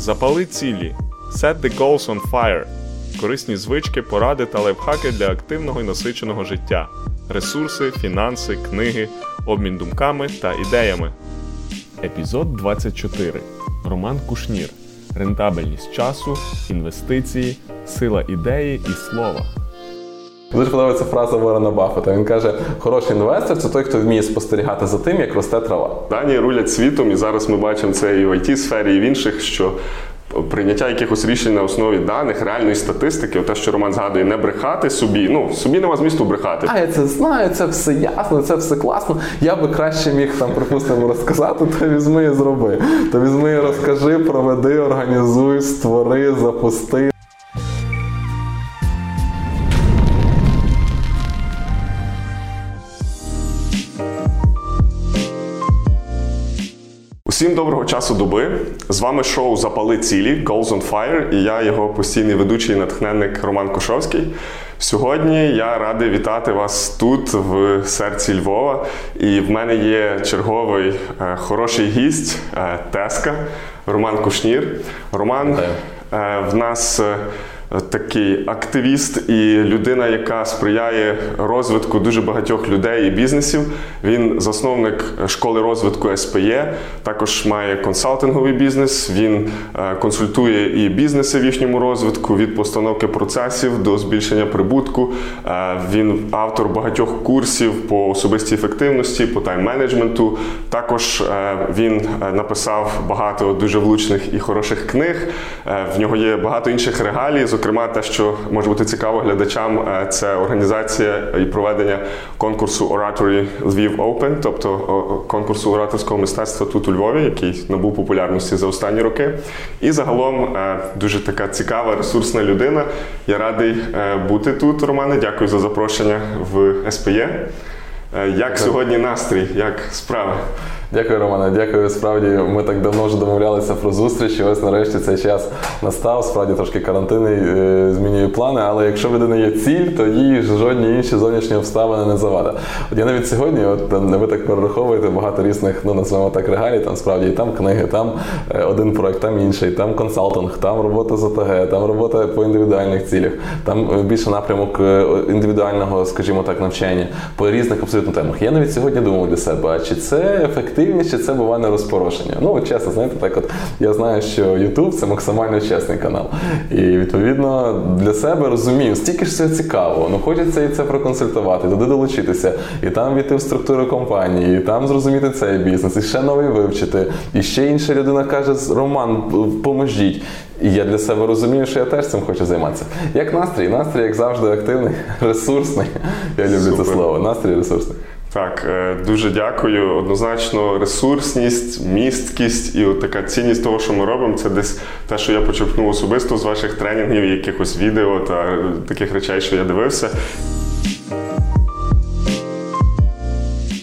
Запали цілі. Set the goals on fire. Корисні звички, поради та лайфхаки для активного і насиченого життя. Ресурси, фінанси, книги, обмін думками та ідеями. Епізод 24. Роман Кушнір. Рентабельність часу, інвестиції, сила ідеї і слова. Дуже подобається фраза Ворона Баффета. Він каже: хороший інвестор це той, хто вміє спостерігати за тим, як росте трава. Дані рулять світом, і зараз ми бачимо це і в it сфері, і в інших, що прийняття якихось рішень на основі даних, реальної статистики, те, що Роман згадує, не брехати собі. Ну, собі нема змісту брехати. А я це знаю, це все ясно, це все класно. Я би краще міг там, припустимо, розказати, то візьми і зроби. То візьми і розкажи, проведи, організуй, створи, запусти. Усім доброго часу доби. З вами шоу Запали цілі Goals on Fire і я, його постійний ведучий натхненник Роман Кошовський. Сьогодні я радий вітати вас тут, в серці Львова. І в мене є черговий е, хороший гість е, Теска Роман Кушнір. Роман е, в нас. Такий активіст і людина, яка сприяє розвитку дуже багатьох людей і бізнесів. Він засновник школи розвитку СПЄ, також має консалтинговий бізнес. Він е, консультує і бізнеси в їхньому розвитку від постановки процесів до збільшення прибутку. Е, він автор багатьох курсів по особистій ефективності, по тайм-менеджменту. Також е, він написав багато дуже влучних і хороших книг. В нього є багато інших регалій. Зокрема, те, що може бути цікаво глядачам, е, це організація і проведення конкурсу Oratory Lviv Open, тобто конкурсу ораторського мистецтва тут у Львові, який набув популярності за останні роки. І загалом е, дуже така цікава, ресурсна людина. Я радий е, бути тут, Романе. Дякую за запрошення в СПЄ. Як сьогодні настрій, як справи? Дякую, Романе. Дякую. Справді, ми так давно вже домовлялися про зустріч. і Ось нарешті цей час настав. Справді трошки карантинний е, змінює плани. Але якщо в людини є ціль, то їй жодні інші зовнішні обставини не завадять. От я навіть сьогодні, от ви так перераховуєте багато різних, ну називаємо так регалій. Там справді і там книги, там е, один проект, там інший, там консалтинг, там робота з ОТГ, там робота по індивідуальних цілях, там е, більше напрямок індивідуального, скажімо так, навчання по різних абсолютно темах. Я навіть сьогодні думав для себе, а чи це ефективно? Ефективніше це буває не розпорошення. Ну, чесно, знаєте, так от я знаю, що YouTube це максимально чесний канал. І відповідно для себе розумію, стільки ж це цікаво, ну хочеться і це проконсультувати, туди долучитися, і там війти в структуру компанії, і там зрозуміти цей бізнес, і ще новий вивчити. І ще інша людина каже: Роман, поможіть. І я для себе розумію, що я теж цим хочу займатися. Як настрій? Настрій, як завжди, активний, ресурсний. Я люблю Супер. це слово. Настрій ресурсний. Так, е, дуже дякую. Однозначно, ресурсність, місткість і така цінність того, що ми робимо, це десь те, що я почерпнув особисто з ваших тренінгів, якихось відео та таких речей, що я дивився.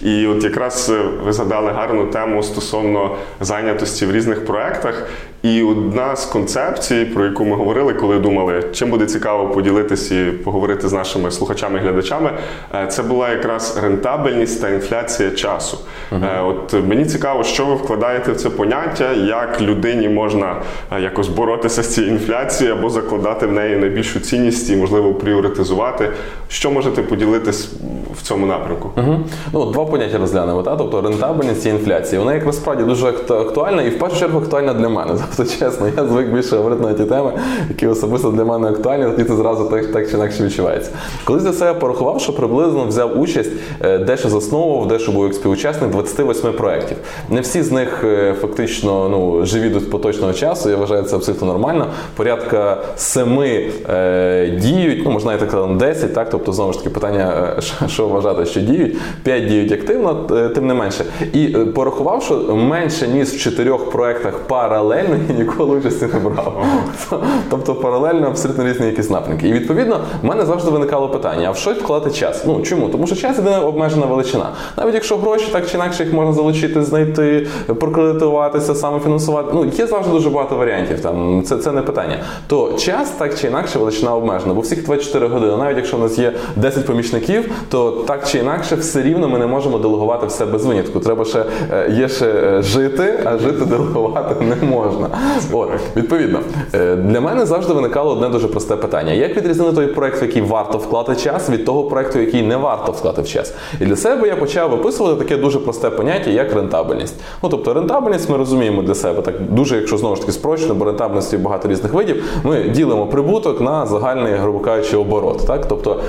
І от якраз е, ви згадали гарну тему стосовно зайнятості в різних проєктах. І одна з концепцій, про яку ми говорили, коли думали, чим буде цікаво поділитися і поговорити з нашими слухачами і глядачами, е, це була якраз рентабельність та інфляція часу. Uh-huh. От мені цікаво, що ви вкладаєте в це поняття, як людині можна якось боротися з цією інфляцією або закладати в неї найбільшу цінність і, можливо, пріоритизувати. Що можете поділитись в цьому напрямку? Uh-huh. Ну, Два поняття розглянемо. Та? Тобто рентабельність і інфляція. Вона якраз справді дуже актуальна і в першу чергу актуальна для мене. Тобто, чесно, я звик більше говорити на ті теми, які особисто для мене актуальні, тоді це зразу так так чи інакше відчувається. Колись для себе порахував, що приблизно взяв участь, е, дещо засновував, дещо був як співучасник 28 проєктів. Не всі з них е, фактично ну, живі до поточного часу, я вважаю, це абсолютно нормально. Порядка семи е, діють, ну можна і так сказати, 10, так, тобто знову ж таки питання, е, що вважати, що діють, 5 діють активно, тим не менше. І порахував, що менше ніж в чотирьох проєктах паралельно і ніколи участі не брав. Тобто паралельно абсолютно різні якісь напрямки. І відповідно в мене завжди виникало питання: а в що вкладати час? Ну чому? Тому що час єдина обмежена величина. Навіть якщо гроші так чи інакше їх можна залучити, знайти, прокредитуватися, самофінансувати. Ну є завжди дуже багато варіантів. Там це це не питання. То час так чи інакше величина обмежена, бо всіх 24 години, навіть якщо у нас є 10 помічників, то так чи інакше, все рівно ми не можемо делегувати все без винятку. Треба ще е, є ще е, жити, а жити делегувати не можна. От, відповідно, е, для мене завжди виникало одне дуже просте питання: як відрізнити той проект, в який варто вклати час, від того проекту, який не варто вклати в час? І для себе я почав виписувати таке дуже просте поняття, як рентабельність. Ну тобто, рентабельність ми розуміємо для себе так дуже, якщо знову ж таки спрощено, бо рентабельності багато різних видів. Ми ділимо прибуток на загальний, грубо кажучи, оборот. Так, тобто,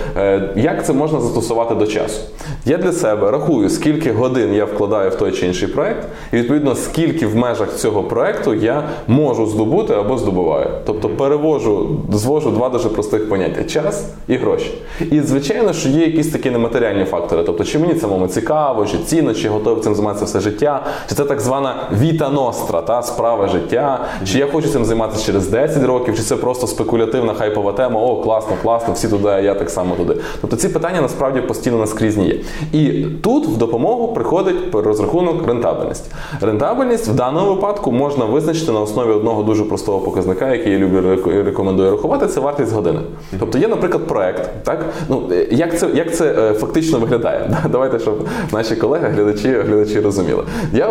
як це можна застосувати до часу? Я для себе рахую, скільки годин я вкладаю в той чи інший проект, і відповідно скільки в межах цього проекту я можу здобути або здобуваю. Тобто перевожу, звожу два дуже простих поняття: час і гроші. І звичайно, що є якісь такі нематеріальні фактори. Тобто, чи мені самому цікаво, чи цінно, чи готовий цим займатися все життя, чи це так звана віта ностра, та справа життя, чи я хочу цим займатися через 10 років, чи це просто спекулятивна хайпова тема, о, класно, класно, всі туди, а я так само туди. Тобто ці питання насправді постійно наскрізні є. І тут в допомогу приходить розрахунок рентабельності. Рентабельність в даному випадку можна визначити на основі одного дуже простого показника, який я люблю реко- рекомендую рахувати, це вартість години. Тобто є, наприклад, проект. Так? Ну, е, як, це, як це е, фактично виглядає? Давайте, щоб наші колеги, глядачі, глядачі розуміли. Я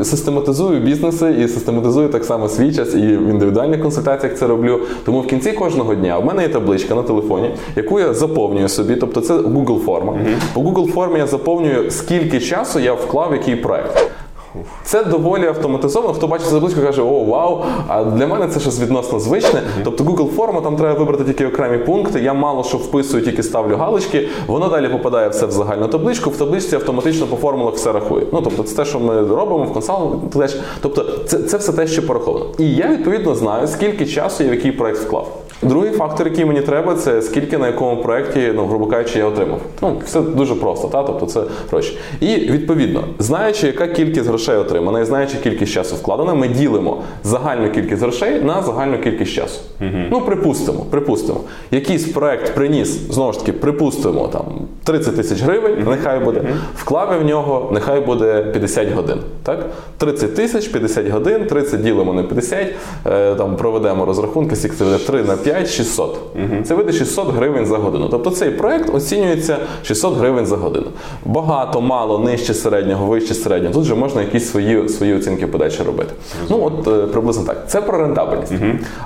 е, систематизую бізнеси і систематизую так само свій час і в індивідуальних консультаціях це роблю. Тому в кінці кожного дня в мене є табличка на телефоні, яку я заповнюю собі, тобто це Google форма. По Google формі я заповнюю, скільки часу я вклав в який проект. Це доволі автоматизовано. Хто бачить табличку, каже, о, вау! А для мене це щось відносно звичне. Тобто Google форма, там треба вибрати тільки окремі пункти. Я мало що вписую, тільки ставлю галочки. Воно далі попадає все в загальну табличку. В табличці автоматично по формулах все рахує. Ну тобто, це те, що ми робимо в консалтингу. теж. Тобто, це, це все те, що пораховано. І я відповідно знаю, скільки часу я в який проект вклав. Другий фактор, який мені треба, це скільки на якому проєкті, ну, грубо кажучи, я отримав. Ну, все дуже просто, та? тобто це гроші. І відповідно, знаючи, яка кількість грошей отримана, і знаючи кількість часу вкладена, ми ділимо загальну кількість грошей на загальну кількість часу. Ну, припустимо, припустимо, якийсь проект приніс, знову ж таки, припустимо, там 30 тисяч гривень, нехай буде, вклав в нього, нехай буде 50 годин. Так? 30 тисяч, 50 годин, 30 ділимо на 50, е, там проведемо розрахунки, буде 3 на 5, 600. Це вийде 600 гривень за годину. Тобто цей проект оцінюється 600 гривень за годину. Багато, мало, нижче середнього, вище середнього. Тут вже можна якісь свої, свої оцінки подачі робити. Ну от е, приблизно так. Це про рентабельність.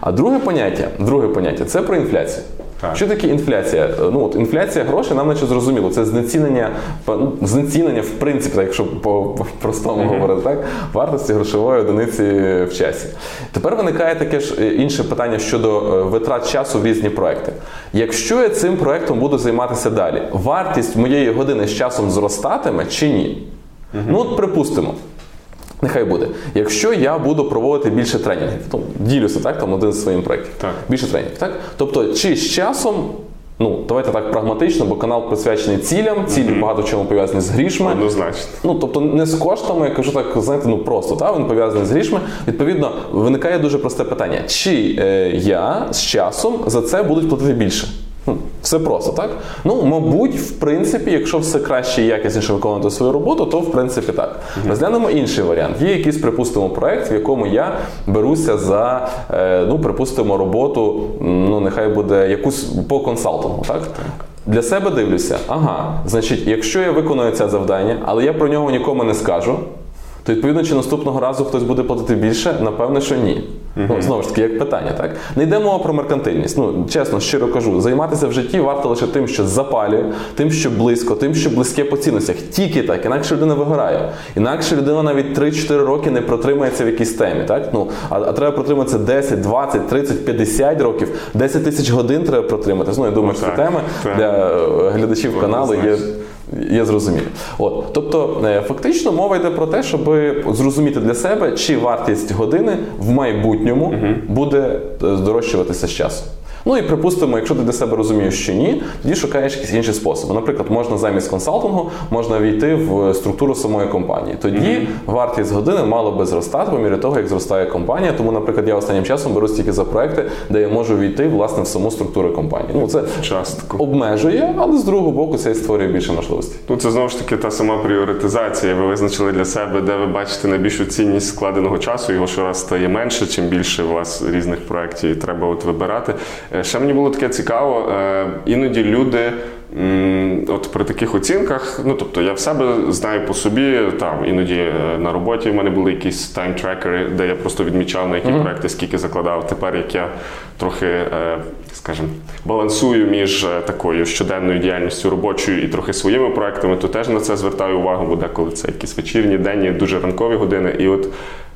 А друге поняття, друге поняття це про інфляцію. Так. Що таке інфляція? Ну от інфляція грошей нам наче зрозуміло. Це знецінення, ну, знецінення, в принципі, так, якщо по по простому говорити, так вартості грошової одиниці в часі. Тепер виникає таке ж е, інше питання щодо е, витрат часу в різні проекти. Якщо я цим проектом буду займатися далі, вартість моєї години з часом зростатиме чи ні? Ну от припустимо. Нехай буде. Якщо я буду проводити більше тренінгів, то ділюся так, там один з своїм проєктів. Так. Більше тренінгів, так? Тобто, чи з часом, ну давайте так прагматично, бо канал присвячений цілям, цілі багато в чому пов'язані з грішми. Однозначно. Ну, тобто не з коштами, я кажу так, знаєте, ну просто та він пов'язаний з грішми. Відповідно, виникає дуже просте питання: чи е, я з часом за це будуть платити більше? Ну, все просто, так? Ну, мабуть, в принципі, якщо все краще і якісніше виконувати свою роботу, то в принципі так. Розглянемо інший варіант. Є якийсь, припустимо, проект, в якому я беруся за, е, ну, припустимо, роботу, ну, нехай буде якусь по консалтингу, так? Для себе дивлюся, ага, значить, якщо я виконую це завдання, але я про нього нікому не скажу, то відповідно, чи наступного разу хтось буде платити більше? Напевне, що ні. Ну, знову ж таки, як питання, так? Не йде мова про меркантильність. Ну, чесно, щиро кажу, займатися в житті варто лише тим, що запалює, тим, що близько, тим, що близьке по цінностях. Тільки так, інакше людина вигорає. Інакше людина навіть 3-4 роки не протримається в якійсь темі. Так? Ну, а, а треба протриматися 10, 20, 30, 50 років, 10 тисяч годин треба протриматися. Ну, я думаю, що це теми так. для е, глядачів каналу є. Я зрозумів. От, тобто, е, фактично мова йде про те, щоб зрозуміти для себе, чи вартість години в майбутньому буде е, здорожчуватися з часом. Ну і припустимо, якщо ти для себе розумієш, що ні, тоді шукаєш якісь інші способи. Наприклад, можна замість консалтингу можна війти в структуру самої компанії. Тоді вартість години мала би зростати по мірі того, як зростає компанія. Тому, наприклад, я останнім часом берусь тільки за проекти, де я можу війти власне в саму структуру компанії. Ну це Частку. обмежує, але з другого боку це і створює більше можливостей. Ну, це знову ж таки та сама пріоритизація. Ви визначили для себе, де ви бачите найбільшу цінність складеного часу. Його щораз стає менше, чим більше у вас різних проєктів і треба от вибирати. Е, Ще мені було таке цікаво. е, Іноді люди от при таких оцінках, ну тобто я в себе знаю по собі, там іноді е, на роботі в мене були якісь тайм-трекери, де я просто відмічав на які проекти, скільки закладав. Тепер як я трохи, скажімо, балансую між е, такою щоденною діяльністю робочою і трохи своїми проектами, то теж на це звертаю увагу, бо деколи це якісь вечірні, денні, дуже ранкові години. І от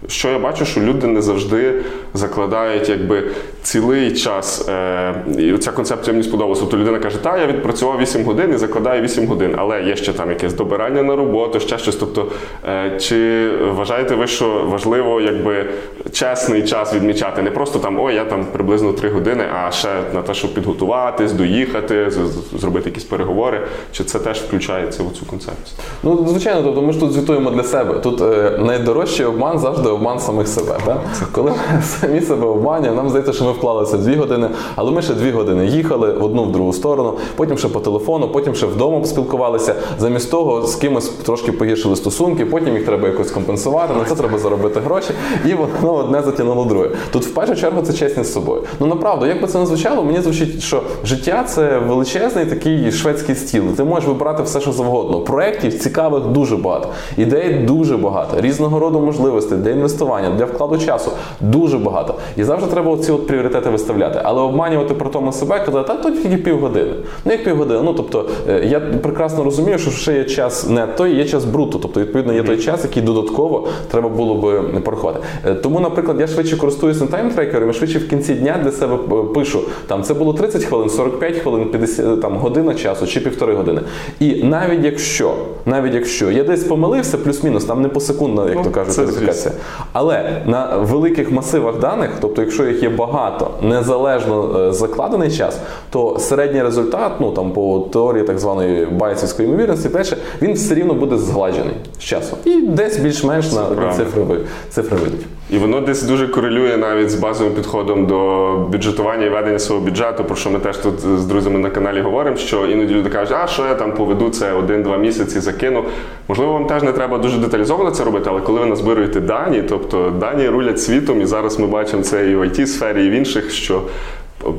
що я бачу, що люди не завжди закладають якби цілий час. Е, і оця концепція мені сподобалася. Тобто людина каже, та я відпрацював 8 годин і закладаю 8 годин, але є ще там якесь добирання на роботу, ще щось. Тобто, е, чи вважаєте ви, що важливо якби чесний час відмічати? Не просто там ой, я там приблизно 3 години, а ще на те, щоб підготуватись, доїхати, зробити якісь переговори. Чи це теж включається в цю концепцію? Ну, звичайно, тобто ми ж тут звітуємо для себе. Тут е, найдорожчий обман завжди обман самих себе. Так? Коли ми самі себе обманюємо, нам здається, що ми вклалися дві години, але ми ще дві години їхали в одну в другу сторону, потім ще по телефону, потім ще вдома поспілкувалися. Замість того з кимось трошки погіршили стосунки, потім їх треба якось компенсувати, на це треба заробити гроші, і воно одне затягнуло друге. Тут в першу чергу це чесність з собою. Ну направду, як би це не звучало, мені звучить, що життя це величезний такий шведський стіл. Ти можеш вибрати все, що завгодно. Проєктів цікавих дуже багато, ідей дуже багато, різного роду можливостей для інвестування, для вкладу часу дуже багато. І завжди треба ці от пріоритети виставляти. Але обманювати при тому себе, казати, та тут тільки півгодини. Ну як півгодини. Ну тобто е, я прекрасно розумію, що ще є час не той, є час бруту. Тобто, відповідно, є той час, який додатково треба було би порахувати. Е, Тому, наприклад, я швидше користуюся таймтрекером, я швидше в кінці дня для себе е, пишу. Там це було 30 хвилин, 45 хвилин, 50, там година часу чи півтори години. І навіть якщо, навіть якщо я десь помилився, плюс-мінус, там не посекундна, як Ну, то кажуть, це верифікація. Але на великих масивах даних, тобто, якщо їх є багато, незалежно е, закладений час, то середній результат, ну там по теорії так званої байсівської ймовірності, далі, він все рівно буде згладжений з часом. І десь більш-менш на, на цифри, цифри вийдуть. І воно десь дуже корелює навіть з базовим підходом до бюджетування і ведення свого бюджету, про що ми теж тут з друзями на каналі говоримо, що іноді люди кажуть, а що я там поведу це один-два місяці, закину. Можливо, вам теж не треба дуже деталізовано це робити, але коли ви назбируєте дані, тобто дані рулять світом, і зараз ми бачимо це і в it сфері і в інших, що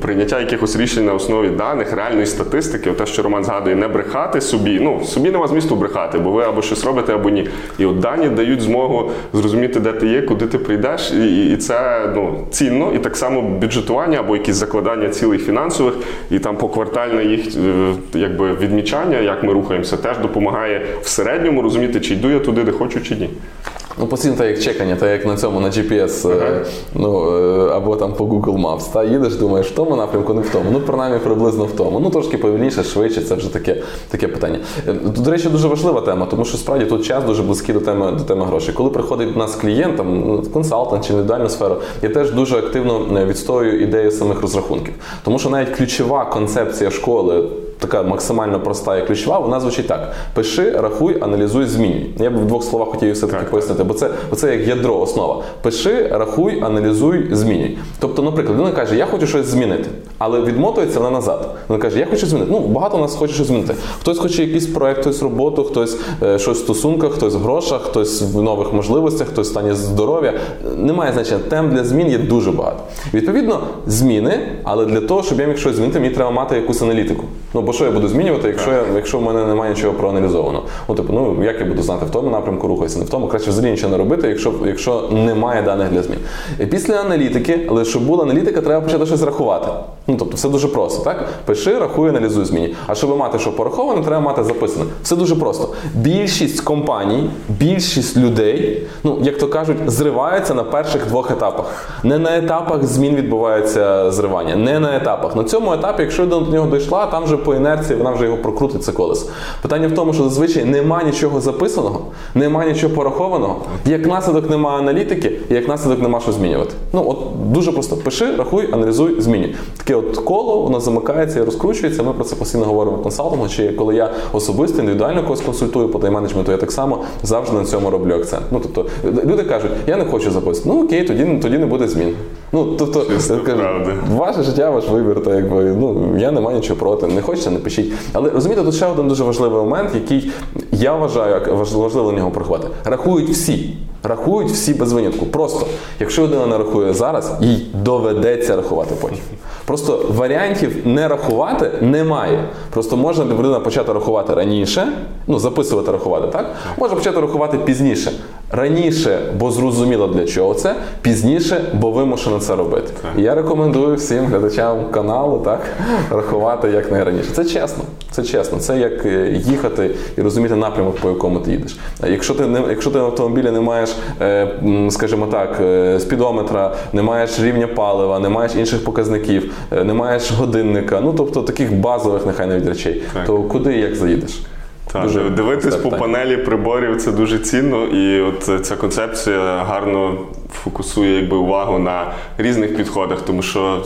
прийняття якихось рішень на основі даних, реальної статистики, те, що Роман згадує, не брехати собі. Ну, собі нема змісту брехати, бо ви або щось робите, або ні. І от дані дають змогу зрозуміти, де ти є, куди ти прийдеш, і, і це ну, цінно. І так само бюджетування або якісь закладання цілей фінансових, і там поквартальне їх е, якби відмічання, як ми рухаємося, теж допомагає в середньому розуміти, чи йду я туди, де хочу, чи ні. Ну, постійно так як чекання, так як на цьому, на GPS, е, ну, е, або там по Google Maps. Та їдеш, думаєш, в тому напрямку, не в тому. Ну, принаймні, приблизно в тому. Ну, трошки повільніше, швидше, це вже таке, таке питання. Е, до речі, дуже важлива тема, тому що справді тут час дуже близький до теми, до теми грошей. Коли приходить до нас клієнт, там, ну, консалтант чи індивідуальну сферу, я теж дуже активно відстоюю ідею самих розрахунків. Тому що навіть ключова концепція школи. Така максимально проста і ключова, вона звучить так: пиши, рахуй, аналізуй, змінюй. Я б в двох словах хотів все таки пояснити, бо це, бо це як ядро, основа. Пиши, рахуй, аналізуй, змінюй. Тобто, наприклад, людина каже, я хочу щось змінити, але відмотується вона назад. Вона каже, я хочу змінити. Ну, багато нас хоче щось змінити. Хтось хоче якийсь проект, хтось роботу, хтось е, щось в стосунках, хтось в грошах, хтось в нових можливостях, хтось в стані здоров'я. Немає значення. Тем для змін є дуже багато. Відповідно, зміни, але для того, щоб я міг щось змінити, мені треба мати якусь аналітику. Ну, бо що я буду змінювати, якщо я, якщо в мене немає нічого проаналізовано? Ну, типу, ну як я буду знати, в тому напрямку рухаюся, не в тому, краще взагалі нічого не робити, якщо, якщо немає даних для змін. І після аналітики, але щоб була аналітика, треба почати щось рахувати. Ну, тобто, все дуже просто, так? Пиши, рахуй, аналізуй, зміни. А щоб мати що пораховане, треба мати записане. Все дуже просто. Більшість компаній, більшість людей, ну як то кажуть, зриваються на перших двох етапах. Не на етапах змін відбувається зривання, не на етапах. На цьому етапі, якщо до нього дійшла, там вже по інерції вона вже його прокрутить це колесо. Питання в тому, що зазвичай нема нічого записаного, нема нічого порахованого. Як наслідок нема аналітики, і як наслідок нема що змінювати. Ну от дуже просто пиши, рахуй, аналізуй, змінюй. Таке от коло, воно замикається і розкручується. Ми про це постійно говоримо консалтингу. Чи коли я особисто індивідуально когось консультую по тайм-менеджменту, я так само завжди на цьому роблю акцент. Ну тобто люди кажуть, я не хочу записувати. Ну окей, тоді тоді не буде змін. Ну тобто Чисто ваше життя, ваш вибір, то якби ну я не маю нічого проти. Не хочете, не пишіть. Але розумієте, тут ще один дуже важливий момент, який я вважаю як важливо на нього порахувати. Рахують всі. Рахують всі без винятку. Просто, якщо людина не рахує зараз, їй доведеться рахувати потім. Просто варіантів не рахувати немає. Просто можна людина почати рахувати раніше, ну записувати рахувати, так? Може почати рахувати пізніше. Раніше, бо зрозуміло для чого це, пізніше, бо вимушено це робити. І я рекомендую всім глядачам каналу так рахувати як найраніше. Це чесно. Це чесно. Це як е, їхати і розуміти напрямок, по якому ти їдеш. Якщо ти не якщо ти на автомобілі не маєш, е, скажімо так, е, спідометра, не маєш рівня палива, не маєш інших показників, не маєш годинника, ну тобто таких базових нехай навіть речей, Так. то куди і як заїдеш? Так, Дуже дивитись по панелі приборів це дуже цінно, і от ця концепція гарно фокусує якби увагу на різних підходах, тому що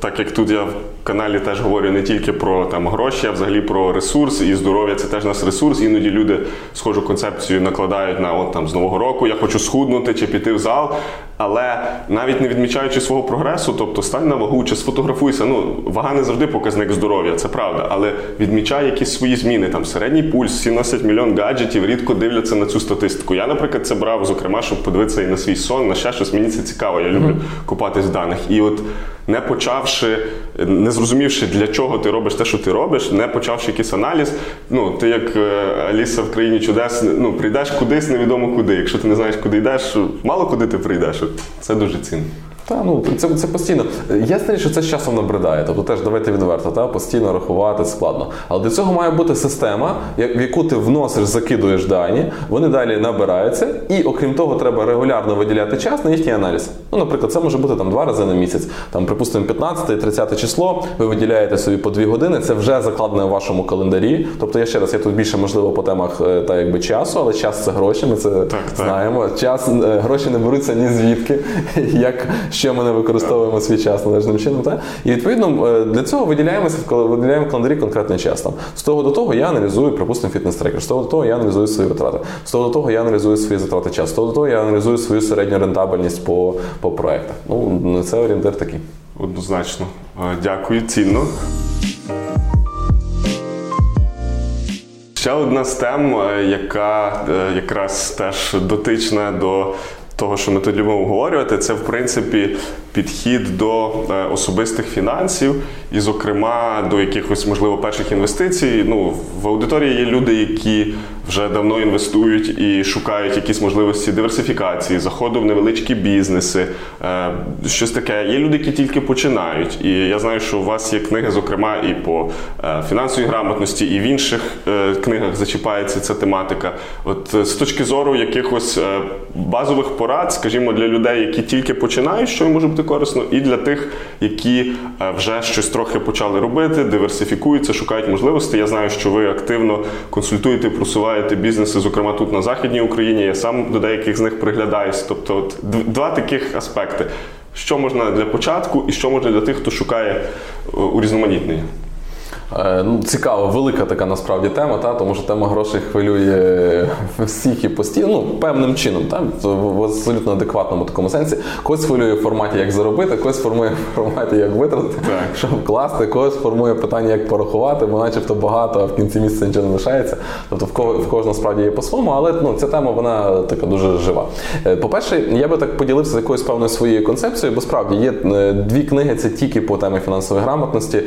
так як тут я в каналі теж говорю не тільки про там гроші, а взагалі про ресурс і здоров'я це теж наш ресурс. Іноді люди схожу концепцію накладають на от там з нового року я хочу схуднути чи піти в зал. Але навіть не відмічаючи свого прогресу, тобто стань на вагу чи сфотографуйся. Ну вага не завжди показник здоров'я, це правда. Але відмічай якісь свої зміни. Там середній пульс, всі носять мільйон гаджетів, рідко дивляться на цю статистику. Я, наприклад, це брав, зокрема, щоб подивитися і на свій сон, на ще щось. Мені це цікаво. Я люблю купатись в даних. І от не почавши, не зрозумівши, для чого ти робиш те, що ти робиш, не почавши якийсь аналіз. Ну, ти як е, Аліса в країні чудес, ну прийдеш кудись, невідомо куди. Якщо ти не знаєш, куди йдеш, мало куди ти прийдеш. От Це дуже цінно. Та ну це, це постійно. Ясно, що це з часом набридає. Тобто теж давайте відверто, та постійно рахувати складно. Але для цього має бути система, в яку ти вносиш, закидуєш дані, вони далі набираються, і окрім того, треба регулярно виділяти час на їхній аналіз. Ну, наприклад, це може бути там два рази на місяць. Там, припустимо, 15-30 число. Ви виділяєте собі по дві години. Це вже закладено в вашому календарі. Тобто, я ще раз, я тут більше можливо по темах е, та якби часу, але час це гроші. Ми це так. знаємо. Час е, гроші не беруться ні звідки, як що ми не використовуємо свій час належним чином. Та? І відповідно е, для цього виділяємося в виділяємо календарі конкретний час. Там. З того до того я аналізую, припустимо, фітнес-трекер. З того до того я аналізую свої витрати. З того до того я аналізую свої затрати часу. З того до того я аналізую свою середню рентабельність по, по проектах. Ну, це орієнтир такий. Однозначно. Е, Дякую, цінно. Ще одна з тем, е, яка якраз теж дотична до того, що ми тут любимо обговорювати, це в принципі підхід до е, особистих фінансів, і, зокрема, до якихось, можливо, перших інвестицій. Ну, в аудиторії є люди, які вже давно інвестують і шукають якісь можливості диверсифікації, заходу в невеличкі бізнеси, е, щось таке. Є люди, які тільки починають. І я знаю, що у вас є книги, зокрема, і по е, фінансовій грамотності, і в інших книгах зачіпається ця тематика. От з точки зору якихось базових порад, скажімо, для людей, які тільки починають, що може бути корисно, і для тих, які е, вже щось трохи почали робити, диверсифікуються, шукають можливості. Я знаю, що ви активно консультуєте, просуваєте бізнеси, зокрема тут на Західній Україні. Я сам до деяких з них приглядаюсь. Тобто, от два таких аспекти. Що можна для початку, і що можна для тих, хто шукає е, урізноманітнення? Е, Ну, цікава, велика така насправді тема, та, тому що тема грошей хвилює всіх і постійно, ну, певним чином, та, в абсолютно адекватному такому сенсі. Когось хвилює в форматі, як заробити, когось формує в форматі, як витратити, Так. що вкласти, когось формує питання, як порахувати, бо начебто багато, а в кінці місяця нічого не лишається. Тобто в кого в кожного справді є по-своєму, але ну, ця тема вона така дуже жива. Е, По-перше, я би так поділився з якоюсь певною своєю концепцією, бо справді є е, дві книги, це тільки по темі фінансової грамотності,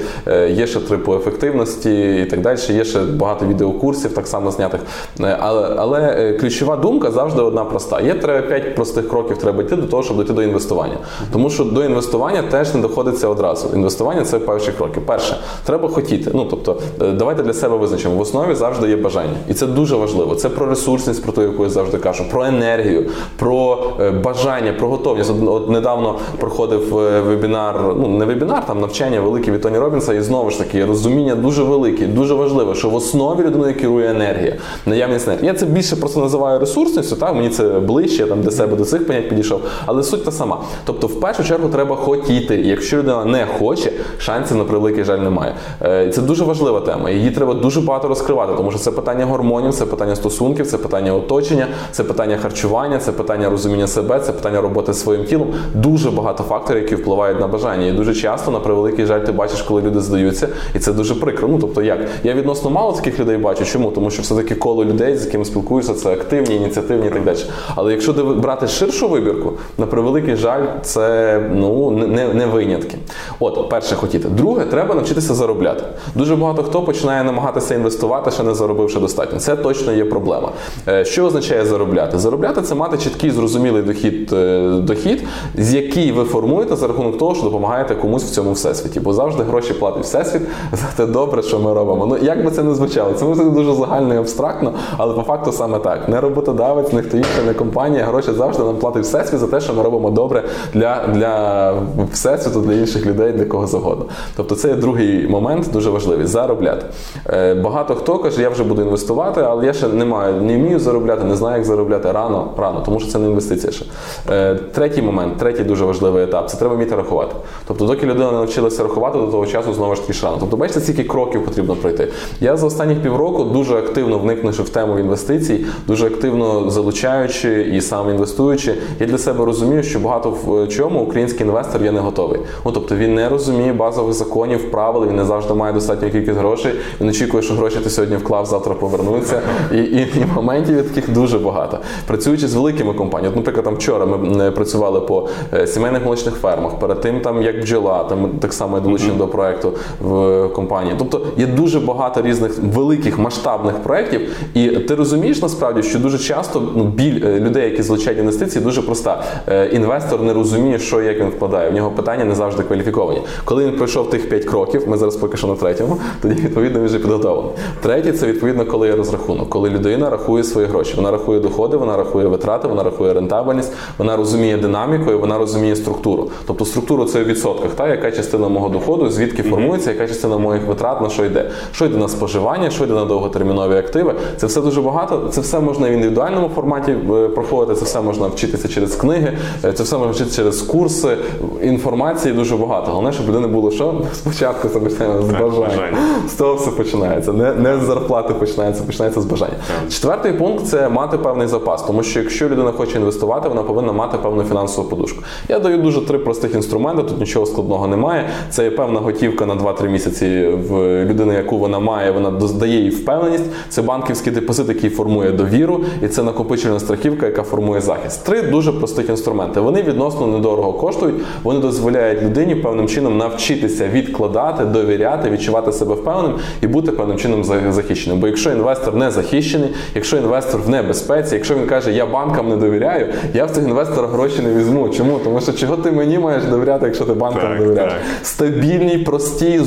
є ще три по ефективності і так далі. Є ще багато відеокурсів, так само знятих. Е, Але, але е, ключова думка завжди одна проста. Є треба п'ять простих кроків, треба йти до того, щоб дійти до інвестування. Тому що до інвестування теж не доходиться одразу. Інвестування це перші кроки. Перше, треба хотіти. Ну тобто, е, давайте для себе визначимо. В основі завжди є бажання, і це дуже важливо. Це про ресурсність, про ту, яку я завжди кажу, про енергію, про бажання, про готовність. От, от недавно проходив вебінар, ну не вебінар, там навчання велике від Тоні Робінса, і знову ж таки розуміння дуже велике, дуже важливе, що в основі людини керує енергія, наявність енергії. Я це більше просто називаю ресурсністю, так мені це ближче, я там для себе до цих понять підійшов, але суть та сама. Тобто, в першу чергу треба хотіти. І Якщо людина не хоче, шансів на превеликий жаль немає. Е, Це дуже важлива тема. Її треба дуже багато розкривати, тому що це питання гормонів, це питання стосунків, це питання оточення, це питання харчування, це питання розуміння себе, це питання роботи своїм тілом. Дуже багато факторів, які впливають на бажання. І дуже часто, на превеликий жаль, ти бачиш, коли люди здаються, і це дуже дуже прикро. Ну тобто, як я відносно мало таких людей бачу. Чому? Тому що все-таки коло людей, з якими спілкуюся, це активні, ініціативні і так далі. Але якщо брати ширшу вибірку, на превеликий жаль, це ну не, не винятки. От, перше хотіти. Друге, треба навчитися заробляти. Дуже багато хто починає намагатися інвестувати, ще не заробивши достатньо. Це точно є проблема. Е, що означає заробляти? Заробляти це мати чіткий зрозумілий дохід, е, дохід, з який ви формуєте за рахунок того, що допомагаєте комусь в цьому всесвіті. Бо завжди гроші платить всесвіт те добре, що ми робимо. Ну як би це не звучало, це може дуже загально і абстрактно, але по факту саме так. Не роботодавець, не хто інше, не компанія. Гроші завжди нам платить всесвіт за те, що ми робимо добре для для всесвіту, для інших людей, для кого завгодно. Тобто це є другий момент, дуже важливий заробляти. Е, багато хто каже, я вже буду інвестувати, але я ще не маю, не вмію заробляти, не знаю, як заробляти рано, рано, тому що це не інвестиція ще. Е, третій момент, третій дуже важливий етап це треба вміти рахувати. Тобто, доки людина не навчилася рахувати, до того часу знову ж таки рано. Тобто, бачите, скільки кроків потрібно пройти. Я за останніх півроку дуже активно вникнувши в тему інвестицій, дуже активно залучаючи і сам інвестуючи, я для себе розумію, що багато в чому український інвестор є не готовий. Ну тобто він не розуміє базових законів, правил, він не завжди має достатньо кількість грошей. Він очікує, що гроші ти сьогодні вклав, завтра повернуться. І і, і моментів таких дуже багато. Працюючи з великими компаніями, От, наприклад, там вчора ми працювали по е, сімейних молочних фермах, перед тим там як бджола, там так само долучені mm-hmm. до проекту в компанії. Тобто є дуже багато різних великих масштабних проєктів, і ти розумієш насправді, що дуже часто ну, біль е, людей, які залучають інвестиції, дуже проста. Е, інвестор не розуміє, що як він вкладає. В нього питання не завжди кваліфіковані. Коли він пройшов тих 5 кроків, ми зараз поки що на третьому, тоді відповідно він вже підготовлений. Третє це відповідно, коли є розрахунок, коли людина рахує свої гроші. Вона рахує доходи, вона рахує витрати, вона рахує рентабельність, вона розуміє динаміку і вона розуміє структуру. Тобто структуру це в відсотках, та яка частина мого доходу, звідки формується, яка частина моїх витрат на що йде, що йде на споживання, що йде на довготермінові активи. Це все дуже багато. Це все можна в індивідуальному форматі е, проходити. Це все можна вчитися через книги, е, це все можна вчитися через курси. Інформації дуже багато. Головне, щоб людини було що спочатку це починається з бажання. З того все починається. Не не з зарплати починається, починається з бажання. Четвертий пункт це мати певний запас, тому що якщо людина хоче інвестувати, вона повинна мати певну фінансову подушку. Я даю дуже три простих інструменти. Тут нічого складного немає. Це є певна готівка на 2-3 місяці в людини, яку вона має. Вона дає їй впевненість. Це банківський депозит, який формує довіру, і це накопичувальна страхівка, яка формує захист. Три дуже простих інструменти. Вони відносно недорого коштують. Вони дозволяють людині певним чином навчитися відкладати, довіряти, відчувати себе впевненим і бути певним чином захищеним. Бо якщо інвестор не захищений, якщо інвестор в небезпеці, якщо він каже, я банкам не довіряю, я в цих інвестора гроші не візьму. Чому? Тому що чого ти мені маєш довіряти, якщо ти банкам так, довіряєш? Так. Стабільній, простій,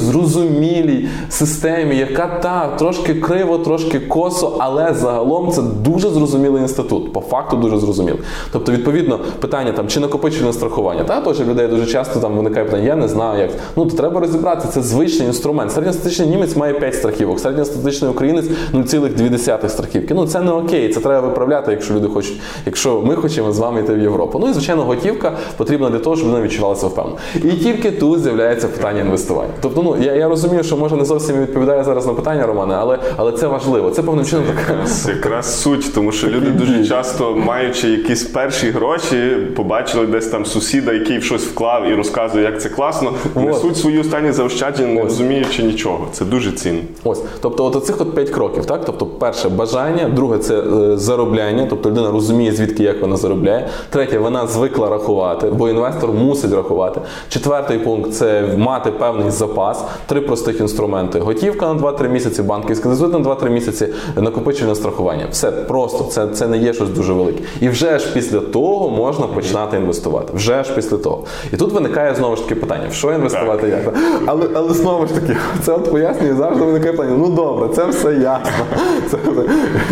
зрозумілій системі, яка та трошки криво, трошки косо, але загалом це дуже зрозумілий інститут. По факту дуже зрозумілий. Тобто, відповідно, питання там чи накопичувальне страхування. Та теж людей дуже часто там виникає питання, я не знаю як. Ну то треба розібратися. Це звичний інструмент. Середньостатичний німець має 5 страхівок, середньостатичний українець 0,2 страхівки. Ну це не окей, це треба виправляти, якщо люди хочуть, якщо ми хочемо з вами йти в Європу. Ну і звичайно, готівка потрібна для того, щоб вони відчувалися впевнено. І тільки тут з'являється питання інвестування. Тобто, ну я я розумію, що може не зовсім відповідає зараз на питання Романе, але але це важливо. Це певним чином така якраз, якраз суть, тому що люди дуже часто, маючи якісь перші гроші, побачили десь там сусіда, який в щось вклав і розказує, як це класно. Несуть свої останні заощадження, не розуміючи нічого. Це дуже цінно. Ось, тобто, от оцих от п'ять кроків, так? Тобто, перше бажання, друге це е, заробляння, тобто людина розуміє, звідки як вона заробляє. Третє, вона звикла рахувати, бо інвестор мусить рахувати. Четвертий пункт це мати певний запас, три простих інструменти: готівка на 2-3 місяці, банківська депозит на 2-3 місяці, накопичення страхування. Все просто, це це не є щось дуже велике. І вже ж після того можна починати інвестувати. Вже ж після того. І тут виникає знову ж таки питання: в що інвестувати, як? Але але знову ж таки, це от пояснює завжди виникає питання. Ну добре, це все ясно. Це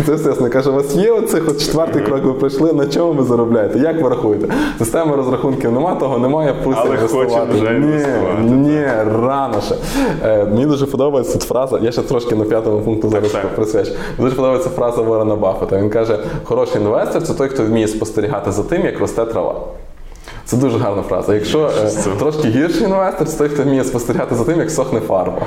це все ясно. Каже, у вас є оцих от четвертий крок, ви пройшли, на чому ви заробляєте? Як ви рахуєте? Системи розрахунків немає, того немає, пусть Але інвестувати. вже інвестувати. Ні, ні, рано ще. Мені дуже подобається тут фраза, я ще трошки на п'ятому пункту зараз присвячу. Дуже подобається фраза Ворона Баффета. Він каже, хороший інвестор це той, хто вміє спостерігати за тим, як росте трава. Це дуже гарна фраза. Якщо е, трошки гірший інвестор, це той, хто вміє спостерігати за тим, як сохне фарба.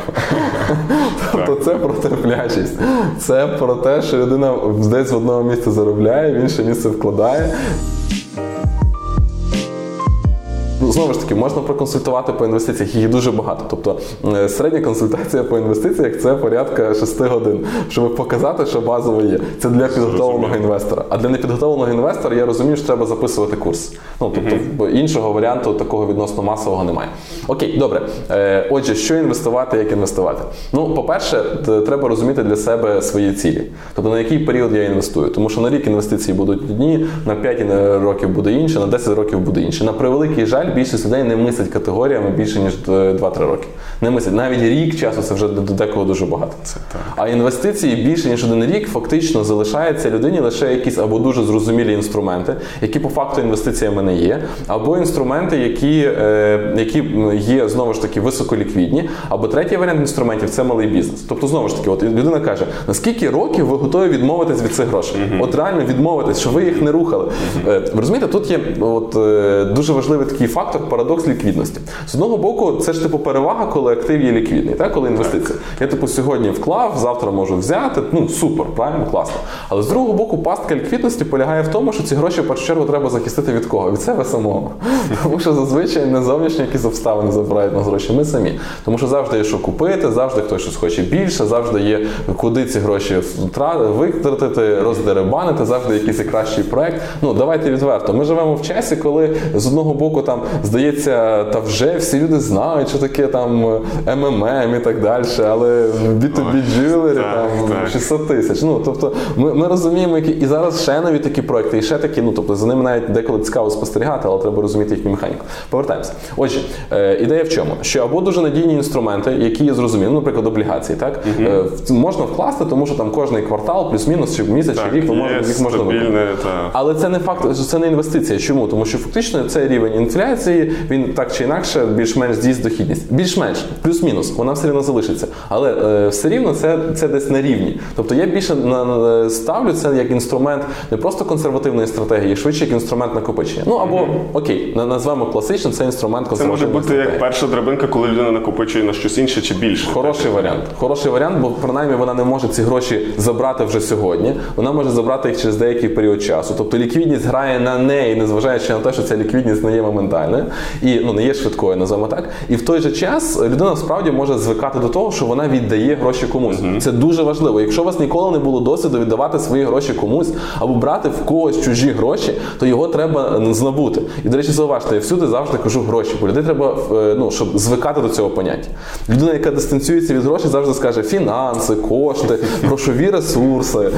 Тобто це про терплячість. Це про те, що людина десь в одному місці заробляє, в інше місце вкладає. Ну, знову ж таки, можна проконсультувати по інвестиціях, їх дуже багато. Тобто е, середня консультація по інвестиціях це порядка 6 годин, щоб показати, що базово є. Це для підготовленого інвестора. А для непідготовленого інвестора я розумію, що треба записувати курс. Ну тобто бо іншого варіанту такого відносно масового немає. Окей, добре. Е, Отже, що інвестувати, як інвестувати? Ну, по-перше, треба розуміти для себе свої цілі. Тобто на який період я інвестую. Тому що на рік інвестиції будуть одні, на 5 років буде інше, на 10 років буде інше. На превеликий жаль, більшість людей не мислить категоріями більше ніж е, 2-3 роки. Не мислять. Навіть рік часу це вже до декого дуже багато. Це так. А інвестиції більше ніж один рік фактично залишається людині лише якісь або дуже зрозумілі інструменти, які по факту інвестиціями не є, або інструменти, які, е, які є знову ж таки високоліквідні, або третій варіант інструментів це малий бізнес. Тобто, знову ж таки, от людина каже: наскільки років ви готові відмовитись від цих грошей? От реально відмовитись, що ви їх не рухали. Е, ви розумієте, тут є от е, дуже важливий такий фактор парадокс ліквідності. З одного боку, це ж типу перевага, коли актив є ліквідний, так коли інвестиція. Я типу сьогодні вклав, завтра можу взяти. Ну супер, правильно, класно. Але з другого боку, пастка ліквідності полягає в тому, що ці гроші в першу чергу треба захистити від кого? Від себе самого. Тому що зазвичай не зовнішні якісь обставини забирають нас гроші. Ми самі. Тому що завжди є що купити, завжди хтось щось хоче більше, завжди є куди ці гроші витратити, роздеребанити, завжди якийсь кращий проект. Ну давайте відверто. Ми живемо в часі, коли з одного боку там здається, та вже всі люди знають, що таке там МММ і так далі, але B2B джулері там так. 600 тисяч. Ну тобто, ми, ми розуміємо, які і зараз ще нові такі проекти, і ще такі. Ну тобто за ними навіть деколи цікаво спостерігати, але треба розуміти їхню механіку. Повертаємося. Отже, е, ідея в чому? Що або дуже надійні інструменти, які є зрозумілі, ну, наприклад, облігації, так е, можна вкласти, тому що там кожний квартал, плюс-мінус, чи місяць, чи рік, ви можете їх можна виконати. та. Але це не факт, це не інвестиція. Чому? Тому що фактично цей рівень інфляції він так чи інакше більш-менш з'їсть дохідність. Більш-менш, плюс-мінус, вона все рівно залишиться. Але е, все рівно це, це десь на рівні. Тобто я більше на, на- ставлю це як інструмент не просто консервативної стратегії, швидше як інструмент накопичення. Ну або окей, на- назвемо класично, це інструмент Це може консервативної бути як перша драбинка, коли людина накопичує на щось інше чи більше. Хороший варіант. Хороший варіант, бо принаймні вона не може ці гроші забрати вже сьогодні. Вона може забрати їх через деякий період часу. Тобто ліквідність грає на неї, незважаючи на те, що ця ліквідність не є моментальною і ну не є швидкою, називаємо так. І в той же час людина справді може звикати до того, що вона віддає гроші комусь. Це дуже важливо. Якщо у вас ніколи не було досвіду віддавати свої гроші комусь або брати в когось чужі гроші, то його треба знабути. І до речі, зауважте, я всюди завжди кажу гроші, бо людей треба е, ну, щоб звикати до цього поняття. Людина, яка дистанціюється від грошей, завжди скаже фінанси, кошти, грошові ресурси.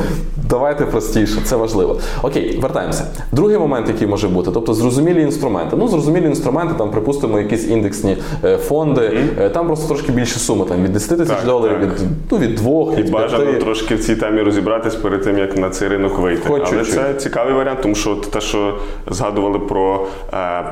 Давайте простіше, це важливо. Окей, вертаємося. Другий момент, який може бути, тобто зрозумілі інструменти. Ну, зрозумілі інструменти, там, припустимо, якісь індексні фонди, фонди, е, там просто трошки більше суми, там від 10 тисяч доларів, від, ну, від 2, І від бажано 5. трошки в цій темі розібратись перед тим, як на цей ринок вийти. Хоч Але чуть-чуть. це цікавий варіант, тому що те, що згадували про. Е,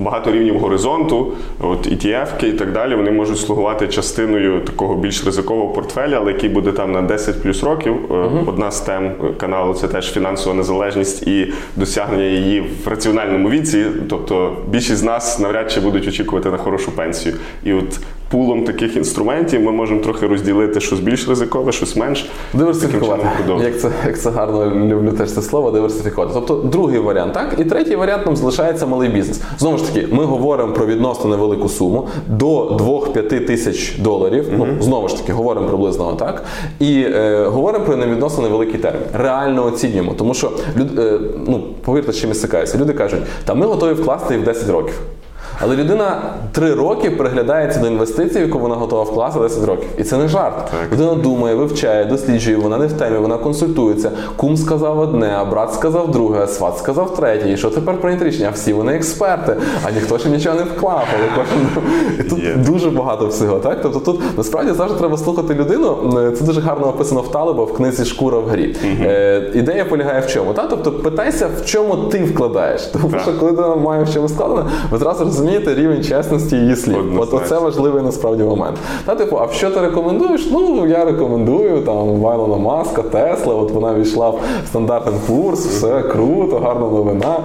Багато рівнів горизонту, от ETF і так далі, вони можуть слугувати частиною такого більш ризикового портфеля, але який буде там на 10 плюс років. Е, Одна з тем каналу це теж фінансова незалежність і досягнення її в раціональному віці. Тобто більшість з нас навряд чи будуть очікувати на хорошу пенсію. І от пулом таких інструментів ми можемо трохи розділити щось більш ризикове, щось менш. Диверсифікувати. Як це, як це гарно люблю теж це слово, диверсифікувати. Тобто другий варіант, так? І третій варіант нам залишається малий бізнес. Знову ж таки, ми говоримо про відносно невелику суму до 2-5 тисяч доларів. Ну, знову ж таки, говоримо приблизно так. І е, говоримо про невідносно невеликий термін. Реально оцінюємо. Тому що люд, е, ну, повірте, чим я стикаюся. Люди кажуть, та ми готові вкласти і в 10 років. Але людина три роки приглядається до інвестицій, в яку вона готова вкласти 10 років. І це не жарт. Людина думає, вивчає, досліджує, вона не в темі, вона консультується. Кум сказав одне, а брат сказав друге, а сват сказав третє. І що тепер прийняти рішення? А всі вони експерти, а ніхто ще нічого не вклав. Але кожен і тут Є. дуже багато всього. Так, тобто тут насправді завжди треба слухати людину. Е, Це дуже гарно описано в Талиба в книзі Шкура в грі. Е, ідея полягає в чому? Та? Тобто питайся, в чому ти вкладаєш. Тому що коли людина має в чому складено, ви зразу розумієте рівень чесності її слів. От оце важливий насправді момент. Та, типу, а що ти рекомендуєш? Ну я рекомендую там Вайлона Маска, Тесла. От вона війшла в стандартний курс, все круто, гарна новина.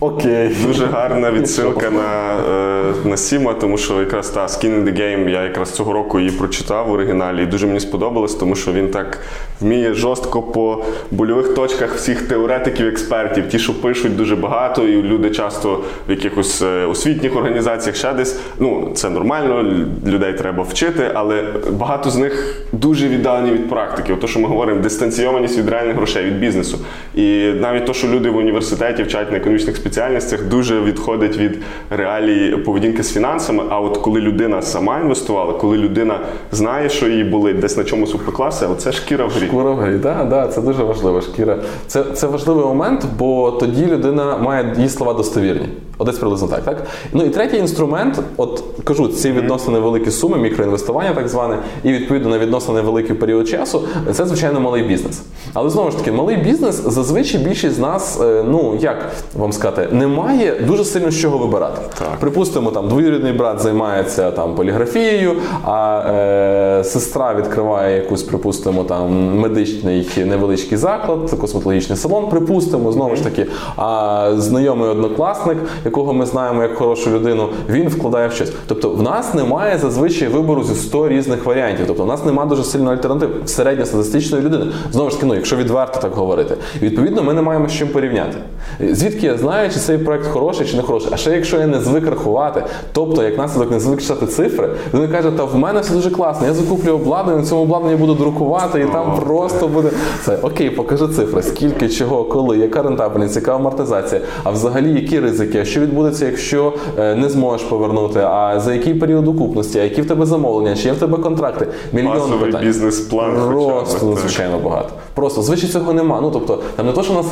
Окей. Дуже гарна відсилка на е, Насіма, тому що якраз та Skin in the Game, я якраз цього року її прочитав в оригіналі, і дуже мені сподобалось, тому що він так вміє жорстко по больових точках всіх теоретиків, експертів, ті, що пишуть дуже багато, і люди часто в якихось е, освітніх організаціях ще десь. Ну, це нормально, людей треба вчити, але багато з них дуже віддалені від практики. Ото, що ми говоримо, дистанційованість від реальних грошей, від бізнесу. І навіть то, що люди в університеті вчать на економічних спеціальностях, дуже відходить від реалій поведінки з фінансами. А от коли людина сама інвестувала, коли людина знає, що їй болить, десь на чомусь упеклася, оце шкіра в грі. Шкура в грі, да, да, це дуже важливо. Шкіра. Це, це важливий момент, бо тоді людина має її слова достовірні. Одесь приблизно так, так? Ну і третій інструмент, от кажу, ці відносно невеликі суми, мікроінвестування, так зване, і відповідно на відносно невеликий період часу, це звичайно малий бізнес. Але знову ж таки, малий бізнес зазвичай більшість з нас, е, ну як вам сказати, не має дуже сильно з чого вибирати. Так. Припустимо, там двоюрідний брат займається там поліграфією, а е, сестра відкриває якусь, припустимо, там медичний невеличкий заклад, косметологічний салон, припустимо, знову ж таки. А знайомий однокласник, якого ми знаємо як хорошу людину, він вкладає в щось. Тобто, в нас немає зазвичай вибору зі 100 різних варіантів. Тобто, в нас немає дуже сильно альтернатив середньостатистичної людини. Знову ж таки, ну, якщо відверто так говорити, відповідно, ми не маємо з чим порівняти. Звідки я знаю, чи цей проект хороший чи не хороший? А ще якщо я не звик рахувати, тобто як наслідок не звик читати цифри, він каже, та в мене все дуже класно. Я закуплю обладнання, на цьому обладнанні буду друкувати, і там просто буде це. Окей, покажи цифри, скільки, чого, коли, яка рентабельність, яка амортизація, а взагалі які ризики, а що відбудеться, якщо е, не зможеш повернути, а за який період окупності, а які в тебе замовлення, чи є в тебе контракти, мільйон питань. бізнес-план Просто надзвичайно багато. Просто звичай цього нема. Ну тобто, там не то, що на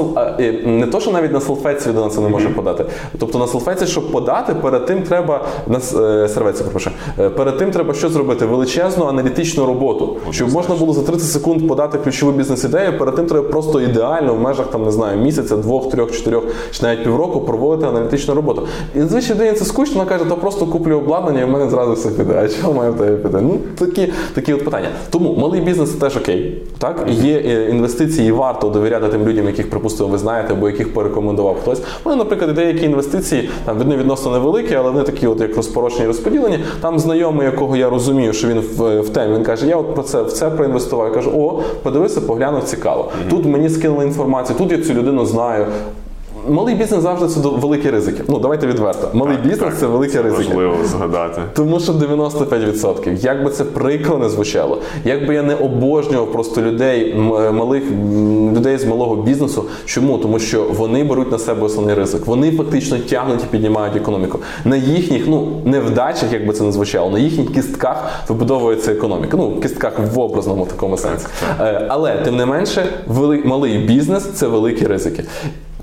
не то, що навіть на салфетці людина це не може подати. Тобто на салфетці, щоб подати, перед тим треба на е, серветці, перепрошую, Е, перед тим треба що зробити? Величезну аналітичну роботу, щоб можна було за 30 секунд подати ключову бізнес-ідею. Перед тим треба просто ідеально в межах там не знаю місяця, двох, трьох, чотирьох чи навіть півроку проводити аналітичну роботу. І звичайно людині це скучно, вона каже, то просто куплю обладнання, і в мене зразу все піде. А чого має в тебе піде? Ну такі, такі от питання. Тому малий бізнес це теж окей. Так є е, інвестиції, варто довіряти тим людям, яких припустимо, ви знаєте, або яких порекомендував хтось. Вони, наприклад, деякі інвестиції там вони відносно невеликі, але вони такі, от як розпорочені, розподілені. Там знайомий, якого я розумію, що він в, в темі. Він каже: Я от про це в це проінвестував. Я кажу, о, подивися, поглянув, цікаво. Тут мені скинули інформацію, тут я цю людину знаю. Малий бізнес завжди це великі ризики. Ну давайте відверто. Малий бізнес це великі ризики. Важливо згадати. Тому що 95%. Як би це прикро не звучало, як би я не обожнював просто людей, малих людей з малого бізнесу. Чому? Тому що вони беруть на себе основний ризик. Вони фактично тягнуть і піднімають економіку. На їхніх, ну невдачах, як би це не звучало, на їхніх кістках вибудовується економіка. Ну, кістках в образному такому сенсі. Е, Але тим не менше, вели- малий бізнес це великі ризики.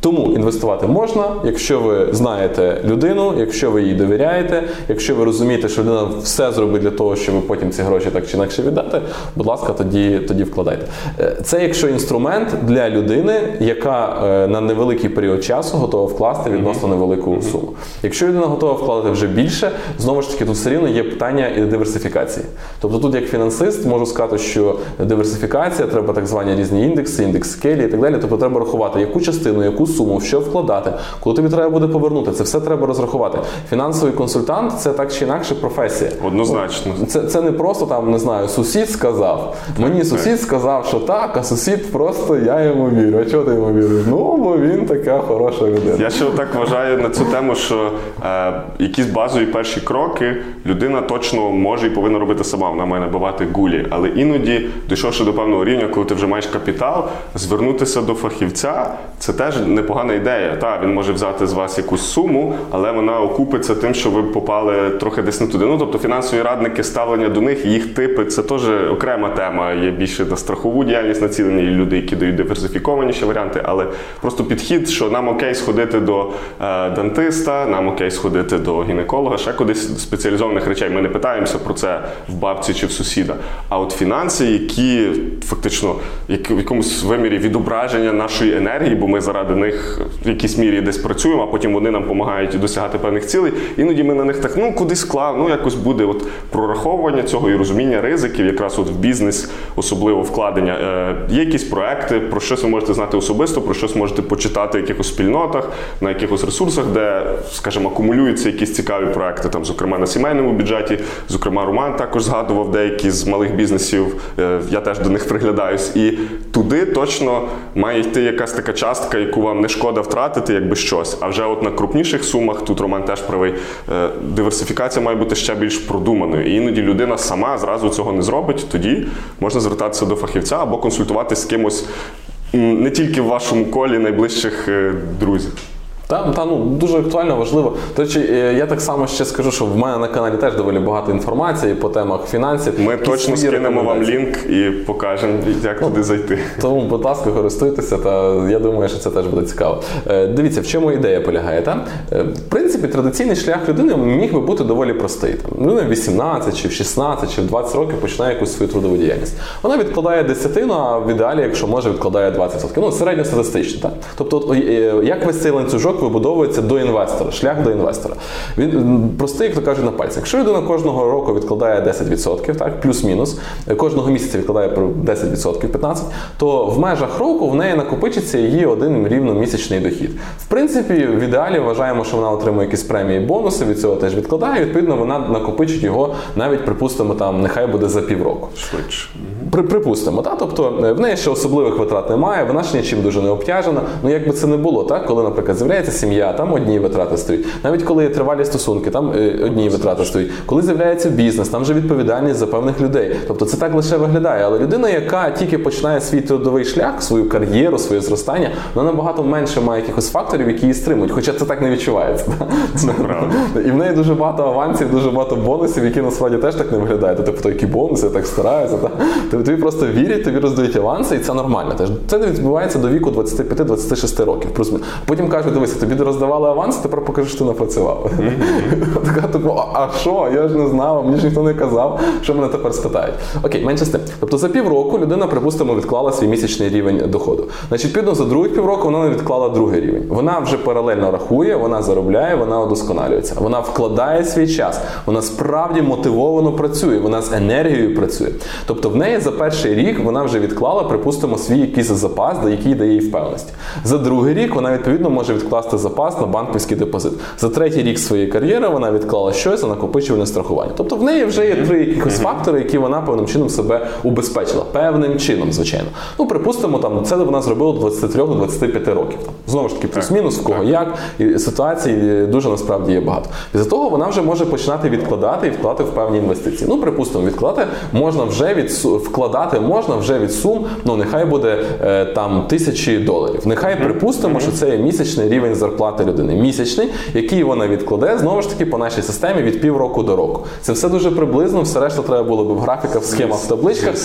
Тому інвестувати можна, якщо ви знаєте людину, якщо ви їй довіряєте, якщо ви розумієте, що людина все зробить для того, щоб потім ці гроші так чи інакше віддати, будь ласка, тоді, тоді вкладайте. Е, Це якщо інструмент для людини, яка е, на невеликий період часу готова вкласти відносно невелику суму. Якщо людина готова вкладати вже більше, знову ж таки, тут все рівно є питання і диверсифікації. Тобто, тут як фінансист можу сказати, що диверсифікація, треба так звані різні індекси, індекс скелі і так далі. Тобто треба рахувати, яку частину, яку суму, що вкладати, коли тобі треба буде повернути. Це все треба розрахувати. Фінансовий консультант це так чи інакше професія. Однозначно. Це, це не просто там, не знаю, сусід сказав. Мені сусід сказав, що так, а сусід просто я йому вірю. А чого ти йому віриш? Ну, бо він така хороша людина. Я ще так вважаю на цю тему, що е, якісь базові перші кроки людина точно може і повинна робити сама. Вона має набивати гулі. Але іноді, дійшовши до певного рівня, коли ти вже маєш капітал, звернутися до фахівця це теж непогана ідея. Та він може взяти з вас якусь суму, але вона окупиться тим, що ви попали трохи десь не туди. Ну тобто фінансові радники, ставлення до них, їх типи це теж окрема тема. Є більше на страхову діяльність націлені, є люди, які дають диверсифікованіші варіанти, але просто підхід, що нам окей сходити до е, дантиста, нам окей сходити до гінеколога, ще кудись спеціалізованих речей. Ми не питаємося про це в бабці чи в сусіда. А от фінанси, які фактично як в якомусь вимірі відображення нашої енергії, бо ми заради них них в якійсь мірі десь працюємо, а потім вони нам допомагають досягати певних цілей. Іноді ми на них так ну кудись вклав, ну якось буде от прораховування цього і розуміння ризиків, якраз от в бізнес, особливо вкладення. Е, Є якісь проекти, про щось ви можете знати особисто, про щось можете почитати в якихось спільнотах, на якихось ресурсах, де, скажімо, акумулюються якісь цікаві проекти, там, зокрема на сімейному бюджеті. Зокрема, Роман також згадував деякі з малих бізнесів. Е, Я теж до них приглядаюсь. І туди точно має йти якась така частка, яку вам не шкода втратити, якби щось. А вже от на крупніших сумах, тут Роман теж правий, е, диверсифікація має бути ще більш продуманою. І іноді людина сама зразу цього не зробить. Тоді можна звертатися до фахівця або консультуватися з кимось не тільки в вашому колі найближчих е, друзів. Та, та ну дуже актуально, важливо. До речі, е, я так само ще скажу, що в мене на каналі теж доволі багато інформації по темах фінансів. Ми Якісь точно скинемо вам лінк і покажемо, як туди зайти. Тому, будь ласка, користуйтеся, та я думаю, що це теж буде цікаво. Е, Дивіться, в чому ідея полягає. Та? Е, В принципі, традиційний шлях людини міг би бути доволі простий. Там, людина в 18, чи в 16, чи в 20 років починає якусь свою трудову діяльність. Вона відкладає десятину, а в ідеалі, якщо може, відкладає 20%. Ну, середньостатистично. Тобто, от, е, як весь цей ланцюжок вибудовується до інвестора, шлях до інвестора. Він простий, як то кажуть, на пальцях. Якщо людина кожного року відкладає 10%, так, плюс-мінус, е, кожного місяця відкладає про 10%, 15%, то в межах року в неї накопичиться її один рівно місячний дохід. В принципі, в ідеалі вважаємо, що вона отримує якісь премії, бонуси, від цього теж відкладає. Відповідно, вона накопичить його навіть, припустимо, там нехай буде за півроку. Швидше. При, припустимо, так? тобто е, в неї ще особливих витрат немає, вона ж нічим дуже не обтяжена. Ну як би це не було, так? коли, наприклад, з'являється сім'я, там одні витрати стоять. Навіть коли тривалі стосунки, там е, одні витрати стоять. Коли з'являється бізнес, там вже відповідальність за певних людей. Тобто це так лише виглядає. Але людина, яка тільки починає свій трудовий шлях, свою кар'єру, своє зростання, вона набагато менше має якихось факторів, які її стримують. Хоча це так не відчувається. Це правда. І в неї дуже багато авансів, дуже багато бонусів, які насправді теж так не виглядають. Тобто, які бонуси, так стараються. Та? Тобі, тобі просто вірять, тобі роздають аванси, і це нормально. Це відбувається до віку 25-26 років. Потім кажуть, дивися, тобі роздавали аванси, тепер покажи, що ти напрацював. Така типу, а що? Я ж не знав, мені ж ніхто не казав, що мене тепер спитають. Окей, менше з тим. Тобто за півроку людина, припустимо, відклала свій місячний рівень доходу. Значить, відповідно, за другий півроку вона не відклала другий рівень. Вона вже паралельно рахує, вона заробляє, вона удосконалюється. Вона вкладає свій час, вона справді мотивовано працює, вона з енергією працює. Тобто в неї за перший рік вона вже відклала, припустимо, свій якийсь запас, який дає їй впевненості. За другий рік вона відповідно може відкласти запас на банківський депозит. За третій рік своєї кар'єри вона відклала щось за накопичувальне страхування. Тобто в неї вже є три якихось фактори, які вона певним чином себе убезпечила. Певним чином, звичайно. Ну, припустимо, там це вона зробила до 23-25 років. Знову ж таки, плюс-мінус, в кого як. І ситуацій е, дуже насправді є багато. Після того вона вже може починати відкладати і вкладати в певні інвестиції. Ну, припустимо, відкладати можна вже від вкладати можна вже від сум, ну нехай буде е, там тисячі доларів. Нехай припустимо, що це є місячний рівень зарплати людини. Місячний, який вона відкладе знову ж таки по нашій системі від півроку до року. Це все дуже приблизно, все решта треба було б в графіках, в схемах, в табличках.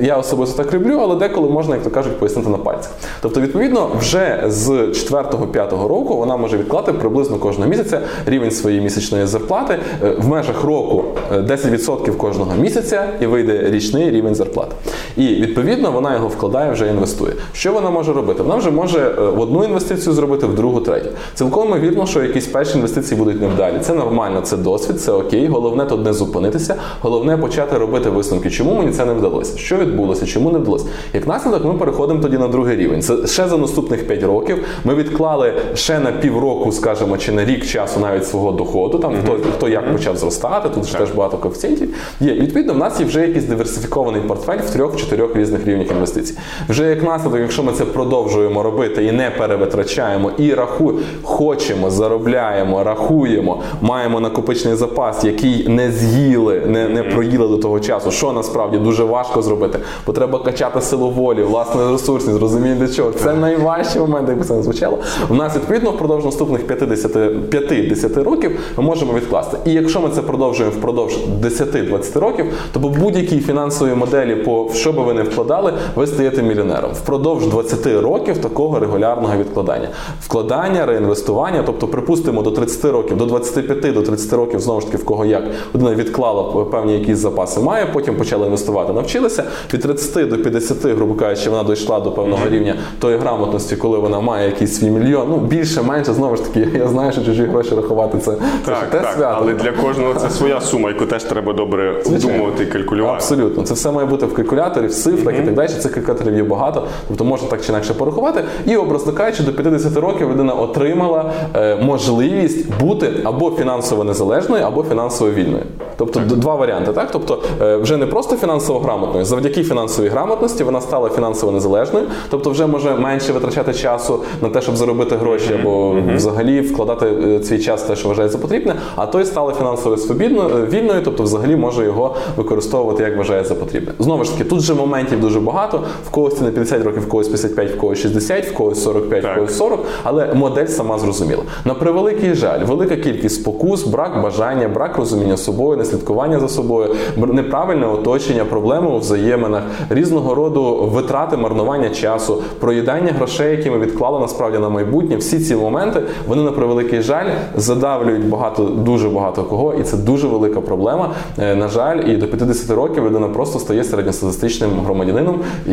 Я особисто так люблю, але деколи можна, як то кажуть, пояснити на пальцях. Тобто, відповідно, вже з 4-5 року вона може відклати приблизно кожного місяця рівень своєї місячної зарплати Е, в межах року е, 10% кожного місяця і вийде річний рівень зарплати. І відповідно вона його вкладає, вже інвестує. Що вона може робити? Вона вже може е, в одну інвестицію зробити, в другу, третю. Цілком вірно, що якісь перші інвестиції будуть невдалі. Це нормально, це досвід, це окей. Головне тут не зупинитися. Головне почати робити висновки. Чому мені це не вдалося? Що відбулося? Чому не вдалося? Як наслідок, ми переходимо тоді на другий рівень. Це ще за наступних 5 років. Ми відклали ще на півроку, скажімо, чи на рік часу навіть свого доходу. Там хто хто як почав зростати, тут ж теж багато коефіцієнтів. Є відповідно, в нас є вже якийсь диверсифікований портфель в трьох-чотирьох різних рівнях інвестицій. Вже як наслідок, якщо ми це продовжуємо робити і не перевитрачаємо, і рахуємо, хочемо, заробляємо, рахуємо, маємо накопичений запас, який не з'їли, не, не проїли до того часу. Що насправді дуже важко зробити, бо треба качати силу волі, власне ресурсність, розуміння для чого. Це найважчий момент, якби це не звучало. У нас відповідно впродовж наступних 50, 50 років ми можемо відкласти. І якщо ми це продовжуємо впродовж 10-20 років, то по будь-якій фінансовій моделі, по що би ви не вкладали, ви стаєте мільйонером. Впродовж 20 років такого регулярного відкладання. Вкладання вкладання, реінвестування. Тобто, припустимо, до 30 років, до 25 до 30 років, знову ж таки, в кого як людина відклала певні якісь запаси, має, потім почала інвестувати, навчилася. Від 30 до 50, грубо кажучи, вона дійшла до певного рівня тої грамотності, коли вона має якийсь свій мільйон. Ну більше, менше, знову ж таки, я знаю, що чужі гроші рахувати це, це Так, те так, свято. але для кожного це своя сума, яку теж треба добре обдумувати і калькулювати. Абсолютно, це все має бути в калькуляторі, в цифрах і так далі. Цих калькуляторів є багато, тобто можна так чи інакше порахувати. І образно кажучи, до 50 років людина отримала е, можливість бути або фінансово незалежною, або фінансово вільною. Тобто д- два варіанти, так? Тобто е, вже не просто фінансово грамотною, завдяки фінансовій грамотності вона стала фінансово незалежною, тобто вже може менше витрачати часу на те, щоб заробити гроші, або взагалі вкладати е, свій час те, що вважає за потрібне, а той стала фінансово свобідною, вільною, тобто взагалі може його використовувати як вважає за потрібне. Знову ж таки, тут же моментів дуже багато. В когось це не 50 років, в когось 55, в когось 60, в когось 45, в Так. когось 40, але модель сама зрозуміла. На превеликий жаль, велика кількість спокус, брак бажання, брак розуміння собою, неслідкування за собою, неправильне оточення, проблеми у взаєминах, різного роду витрати, марнування часу, проїдання грошей, які ми відклали насправді на майбутнє. Всі ці моменти вони на превеликий жаль задавлюють багато, дуже багато кого, і це дуже велика проблема. Е, На жаль, і до 50 років людина просто стає середньостатистичним громадянином, і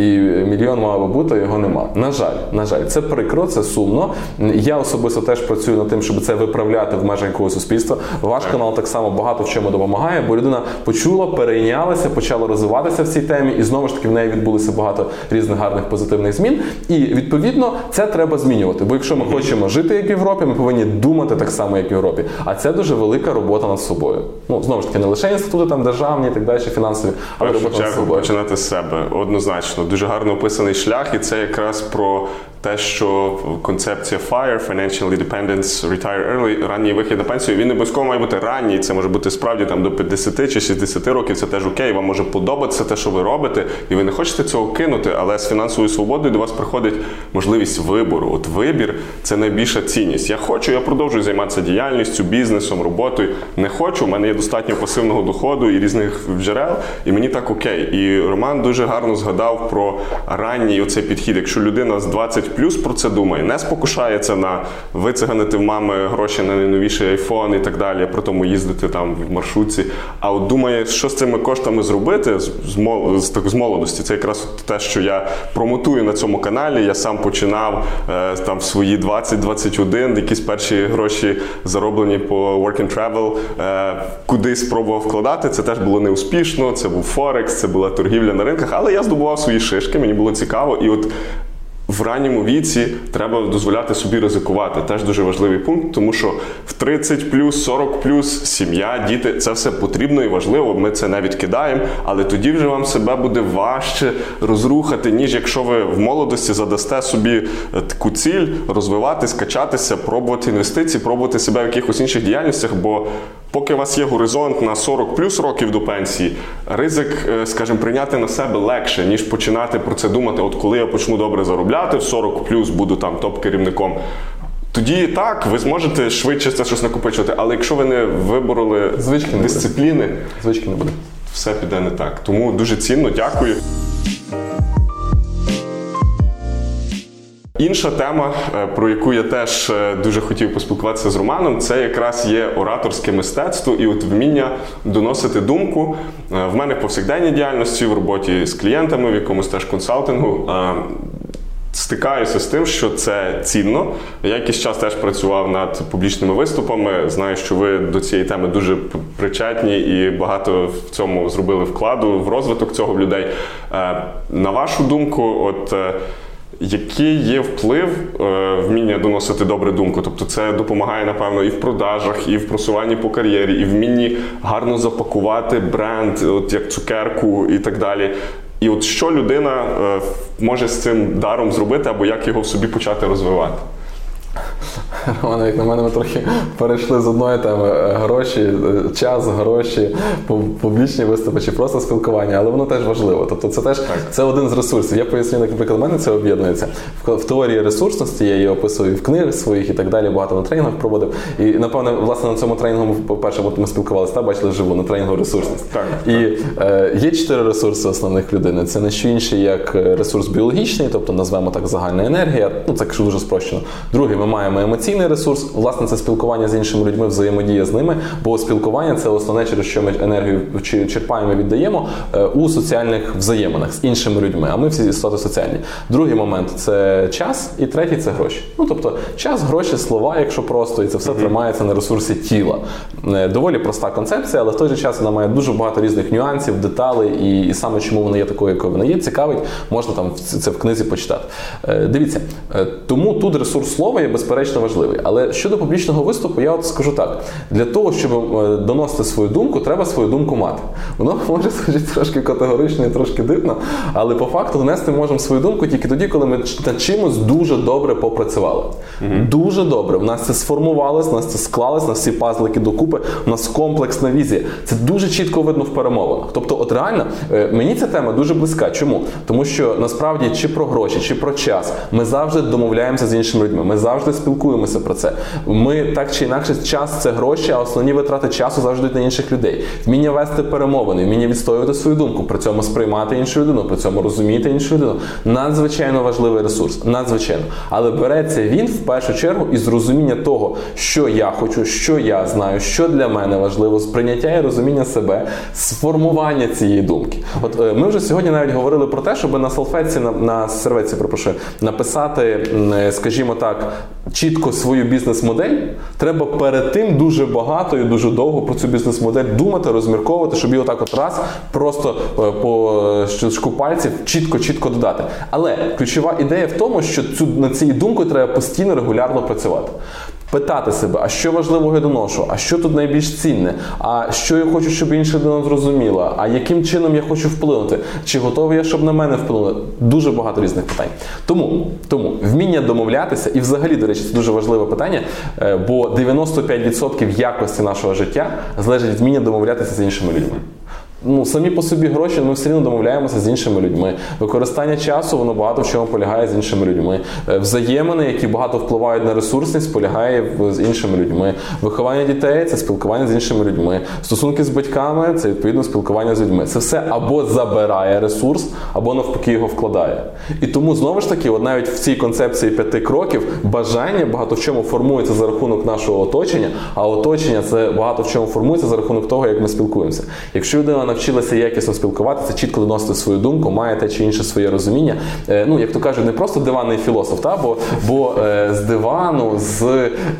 мільйон мав би бути, його нема. На жаль, на жаль, це прикро, це сумно. Я особисто теж працюю над тим, щоб це виправляти в межах якогось суспільства. Ваш канал так само багато в чому допомагає, бо людина почула, перейнялася, почала розвиватися в цій темі, і знову ж таки в неї відбулося багато різних гарних позитивних змін. І відповідно це треба змінювати. Бо якщо ми хочемо жити як в Європі, ми повинні думати так само, як в Європі. А це дуже велика робота над собою. Ну знову ж таки, не лише інститути там державні і так далі, фінансові, але робота над собою. починати з себе однозначно. Дуже гарно описаний шлях, і це якраз про те, що концепція FIRE, Financial Independence, Retire Early, ранній вихід на пенсію, він не обов'язково має бути ранній. Це може бути справді там до 50 чи 60 років. Це теж окей. Вам може подобатися те, що ви робите, і ви не хочете цього кинути, але з фінансовою свободою до вас приходить можливість вибору. От вибір це найбільша цінність. Я хочу, я продовжую займатися діяльністю, бізнесом, роботою. Не хочу, у мене є достатньо пасивного доходу і різних джерел, і мені так окей. І Роман дуже гарно згадав про ранній оцей підхід. Якщо людина з 20 плюс про це думає, не спокушається на вициганити в мами гроші на найновіший айфон і так далі, при тому їздити там в маршрутці. А от думає, що з цими коштами зробити з, з, так, з молодості. Це якраз те, що я промотую на цьому каналі. Я сам починав е, там в свої 20-21, якісь перші гроші зароблені по work and travel, е, кудись спробував вкладати. Це теж було неуспішно. Це був Форекс, це була торгівля на ринках, але я здобував свої шишки, мені було цікаво. І от в ранньому віці треба дозволяти собі ризикувати. Теж дуже важливий пункт, тому що в 30 плюс, 40 плюс сім'я, діти це все потрібно і важливо. Ми це не відкидаємо, але тоді вже вам себе буде важче розрухати, ніж якщо ви в молодості задасте собі е, таку ціль розвиватись, качатися, пробувати інвестиції, пробувати себе в якихось інших діяльностях. Бо поки у вас є горизонт на 40 плюс років до пенсії, ризик, е, скажімо, прийняти на себе легше, ніж починати про це думати. От коли я почну добре заробляти, в 40 плюс буду там топ-керівником. Тоді так, ви зможете швидше це щось накопичувати, але якщо ви не вибороли Звички не буде. дисципліни, Звички не буде. все піде не так. Тому дуже цінно, дякую. Інша тема, е, про яку я теж е, дуже хотів поспілкуватися з Романом, це якраз є ораторське мистецтво і от вміння доносити думку. Е, В мене в повсякденній діяльності, в роботі з клієнтами, в якомусь теж консалтингу. Стикаюся з тим, що це цінно. Я якийсь час теж працював над публічними виступами. Знаю, що ви до цієї теми дуже причетні і багато в цьому зробили вкладу в розвиток цього в людей. Е, На вашу думку, от е, який є вплив е, вміння доносити добру думку? Тобто це допомагає, напевно, і в продажах, і в просуванні по кар'єрі, і вмінні гарно запакувати бренд, от як цукерку і так далі. І от що людина е, може з цим даром зробити, або як його в собі почати розвивати? Романе, як на мене, ми трохи перейшли з одної теми е, гроші, е, час, гроші, пу- публічні виступи чи просто спілкування, але воно теж важливо. Тобто це теж це один з ресурсів. Я поясню, як, наприклад, в мене це об'єднується. В, в теорії ресурсності я її описую і в книгах своїх і так далі, багато на тренінгах проводив. І напевне, власне, на цьому тренінгу ми, по-перше, ми спілкувалися та бачили живу на тренінгу ресурсність. Так, І е, є чотири ресурси основних людини. Це не що інше, як е, ресурс біологічний, тобто назвемо так загальна енергія. Ну це дуже спрощено. Другий ми маємо емоційний емоційний ресурс, власне, це спілкування з іншими людьми, взаємодія з ними. Бо спілкування це основне, через що ми енергію черпаємо, і віддаємо е, у соціальних взаєминах з іншими людьми. А ми всі істоти соціальні. Другий момент це час, і третій це гроші. Ну тобто час, гроші, слова, якщо просто, і це все тримається на ресурсі тіла. Е, Доволі проста концепція, але в той же час вона має дуже багато різних нюансів, деталей, і, і саме чому вона є такою, якою вона є, цікавить, можна там це в книзі почитати. Е, Дивіться, тому тут ресурс слова є безперечно важливий. Але щодо публічного виступу, я от скажу так: для того, щоб е, доносити свою думку, треба свою думку мати. Воно може звучати трошки категорично і трошки дивно, але по факту донести можемо свою думку тільки тоді, коли ми над чимось дуже добре попрацювали. Дуже добре. В нас це сформувалось, в нас це склалось, у нас всі пазлики докупи, у нас комплексна візія. Це дуже чітко видно в перемовинах. Тобто, от реально, е, мені ця тема дуже близька. Чому? Тому що насправді чи про гроші, чи про час, ми завжди домовляємося з іншими людьми. Ми завжди спілкуємося про це. Ми так чи інакше, час це гроші, а основні витрати часу завжди на інших людей. Вміння вести перемовини, вміння відстоювати свою думку, при цьому сприймати іншу людину, при цьому розуміти іншу людину. Надзвичайно важливий ресурс, надзвичайно. Але береться він в першу чергу із розуміння того, що я хочу, що я знаю, що для мене важливо, сприйняття і розуміння себе, сформування цієї думки. От е, ми вже сьогодні навіть говорили про те, щоб на салфетці, на, на серветці, пропрошую, написати, е, скажімо так, чітко свою бізнес-модель. Треба перед тим дуже багато і дуже довго про цю бізнес-модель думати, розмірковувати, щоб її отак от раз просто е, по е, щелчку пальців чітко-чітко додати. Але ключова ідея в тому, що цю над цією думкою треба постійно регулярно працювати. Питати себе, а що важливого я доношу, а що тут найбільш цінне, а що я хочу, щоб інша людина зрозуміла, а яким чином я хочу вплинути, чи готовий я, щоб на мене вплинули. Дуже багато різних питань. Тому, тому вміння домовлятися, і взагалі, до речі, це дуже важливе питання, е, бо 95% якості нашого життя залежить від вміння домовлятися з іншими людьми. Ну, самі по собі гроші, ми все рівно домовляємося з іншими людьми. Використання часу воно багато в чому полягає з іншими людьми. Е, Взаємини, які багато впливають на ресурсність, полягає з іншими людьми. Виховання дітей це спілкування з іншими людьми. Стосунки з батьками це відповідно спілкування з людьми. Це все або забирає ресурс, або навпаки його вкладає. І тому знову ж таки, от навіть в цій концепції п'яти кроків бажання багато в чому формується за рахунок нашого оточення, а оточення це багато в чому формується за рахунок того, як ми спілкуємося. Якщо людина навчилася якісно спілкуватися, чітко доносити свою думку, має те чи інше своє розуміння. е, Ну, як то кажуть, не просто диванний філософ, та бо, бо е, з дивану, з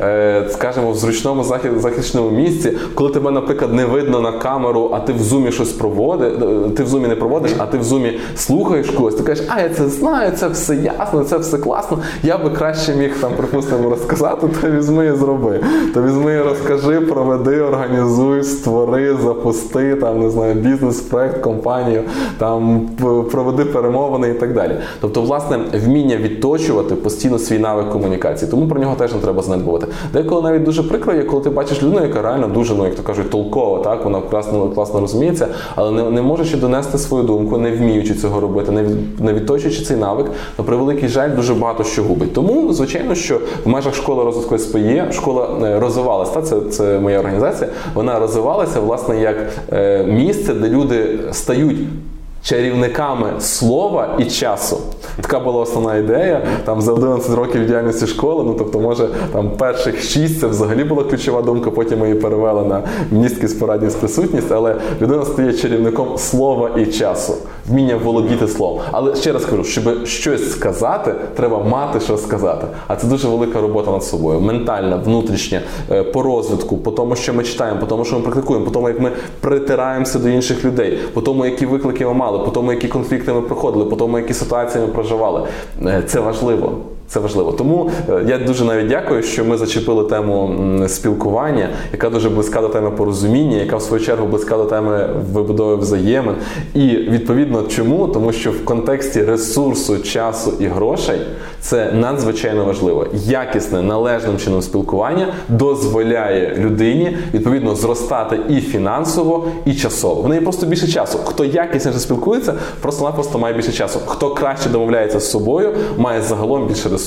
е, скажімо, в зручному захи- захищеному місці, коли тебе, наприклад, не видно на камеру, а ти в зумі щось проводиш, ти в зумі не проводиш, а ти в зумі слухаєш когось, ти кажеш, а я це знаю, це все ясно, це все класно. Я би краще міг там, припустимо, розказати, то візьми і зроби. То візьми і розкажи, проведи, організуй, створи, запусти, там не знаю, бізнес, проект, компанію, там проведи перемовини і так далі. Тобто, власне, вміння відточувати постійно свій навик комунікації. Тому про нього теж не треба занедбувати. Деколи навіть дуже прикро є, коли ти бачиш людину, яка реально дуже, ну як то кажуть, толкова, так вона класно, класно розуміється, але не, не може ще донести свою думку, не вміючи цього робити, не, не відточуючи цей навик, то при великий жаль дуже багато що губить. Тому, звичайно, що в межах школи розвитку СПЄ школа е, розвивалася. Це, це моя організація. Вона розвивалася власне як е, місце, де люди стають. Чарівниками слова і часу. Така була основна ідея. Там за 11 років діяльності школи, ну тобто, може, там перших 6 це взагалі була ключова думка, потім ми її перевели на містки спорадність присутність, але людина стає чарівником слова і часу, вміння володіти словом. Але ще раз кажу, щоб щось сказати, треба мати що сказати. А це дуже велика робота над собою. Ментальна, внутрішня, е, по розвитку, по тому, що ми читаємо, по тому, що ми практикуємо, по тому, як ми притираємося до інших людей, по тому, які виклики ми мали, по тому, які конфлікти ми проходили, по тому, які ситуації ми проживали. Е, Це важливо. Це важливо. Тому е, я дуже навіть дякую, що ми зачепили тему спілкування, яка дуже близька до теми порозуміння, яка в свою чергу близька до теми вибудови взаємин. І відповідно чому? Тому що в контексті ресурсу, часу і грошей це надзвичайно важливо. Якісне належним чином спілкування дозволяє людині відповідно зростати і фінансово, і часово. В неї просто більше часу. Хто якісніше спілкується, просто-напросто має більше часу. Хто краще домовляється з собою, має загалом більше ресурсу.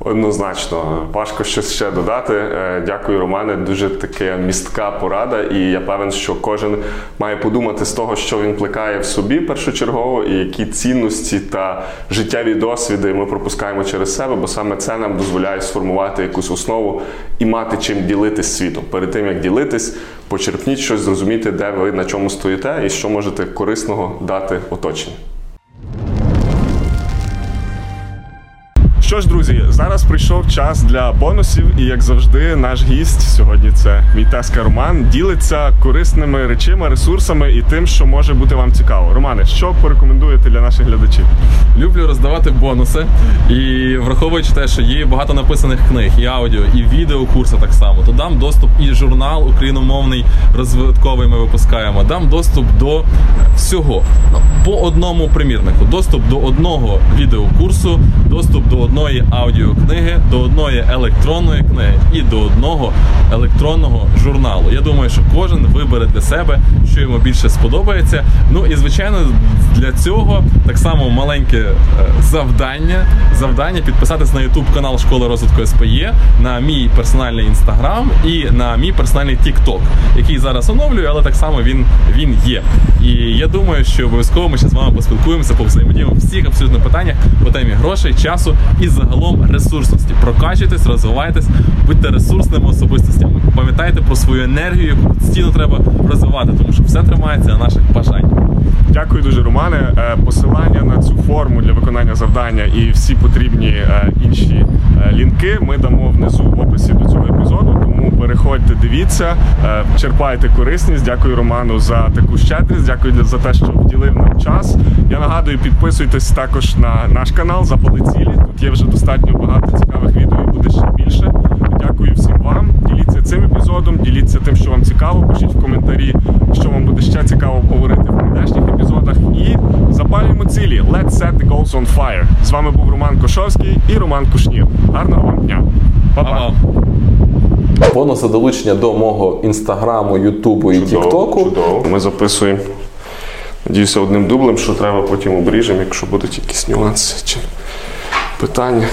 Однозначно, важко щось ще додати. Е, Дякую, Романе. Дуже така містка порада, і я певен, що кожен має подумати з того, що він плекає в собі першочергово, і які цінності та життєві досвіди ми пропускаємо через себе, бо саме це нам дозволяє сформувати якусь основу і мати чим ділитись світом. Перед тим як ділитись, почерпніть щось, зрозуміти, де ви на чому стоїте і що можете корисного дати оточенню. Що ж, друзі, зараз прийшов час для бонусів, і як завжди, наш гість сьогодні це мій тезка Роман, ділиться корисними речима, ресурсами і тим, що може бути вам цікаво. Романе, що порекомендуєте для наших глядачів? Люблю роздавати бонуси і враховуючи те, що є багато написаних книг, і аудіо, і відеокурси так само, то дам доступ і журнал україномовний розвитковий ми випускаємо. Дам доступ до всього Ну, по одному примірнику. Доступ до одного відеокурсу, доступ до одної аудіокниги, до одної електронної книги і до одного електронного журналу. Я думаю, що кожен вибере для себе, що йому більше сподобається. Ну і звичайно, для цього так само маленьке е, завдання. Завдання підписатись на YouTube канал Школи розвитку СПЄ, на мій персональний інстаграм і на мій персональний TikTok, який зараз оновлюю, але так само він, він є. І я думаю, що обов'язково ми ще з вами поспілкуємося, повзаємодіємо всіх абсолютно питаннях по темі грошей, часу і загалом ресурсності. Прокачуйтесь, розвивайтесь, будьте ресурсними особистостями. Пам'ятайте про свою енергію, яку постійно треба розвивати, тому що все тримається на наших бажаннях. Дякую дуже, Романе. Е, Посилання на цю форму для виконання завдання і всі потрібні е, інші е, лінки ми дамо внизу в описі до цього епізоду. Тому переходьте, дивіться, черпайте корисність. Дякую Роману за таку щедрість. Дякую за те, що вділив нам час. Я нагадую, підписуйтесь також на наш канал Запали цілі. Тут є вже достатньо багато цікавих відео і буде ще більше. Дякую всім вам. Діліться цим епізодом, діліться тим, що вам цікаво. Пишіть в коментарі, що вам буде ще цікаво обговорити в прийдешніх епізодах. І запалюємо цілі. Let's set the goals on fire. З вами був Роман Кошовський і Роман Кушнір. Гарного вам дня. Па-па. Па-па. Бонуси долучення до мого інстаграму, ютубу і тіктоку. Чудово. Ми записуємо. Надіюся, одним дублем, що треба потім обріжемо, якщо будуть якісь нюанси питання.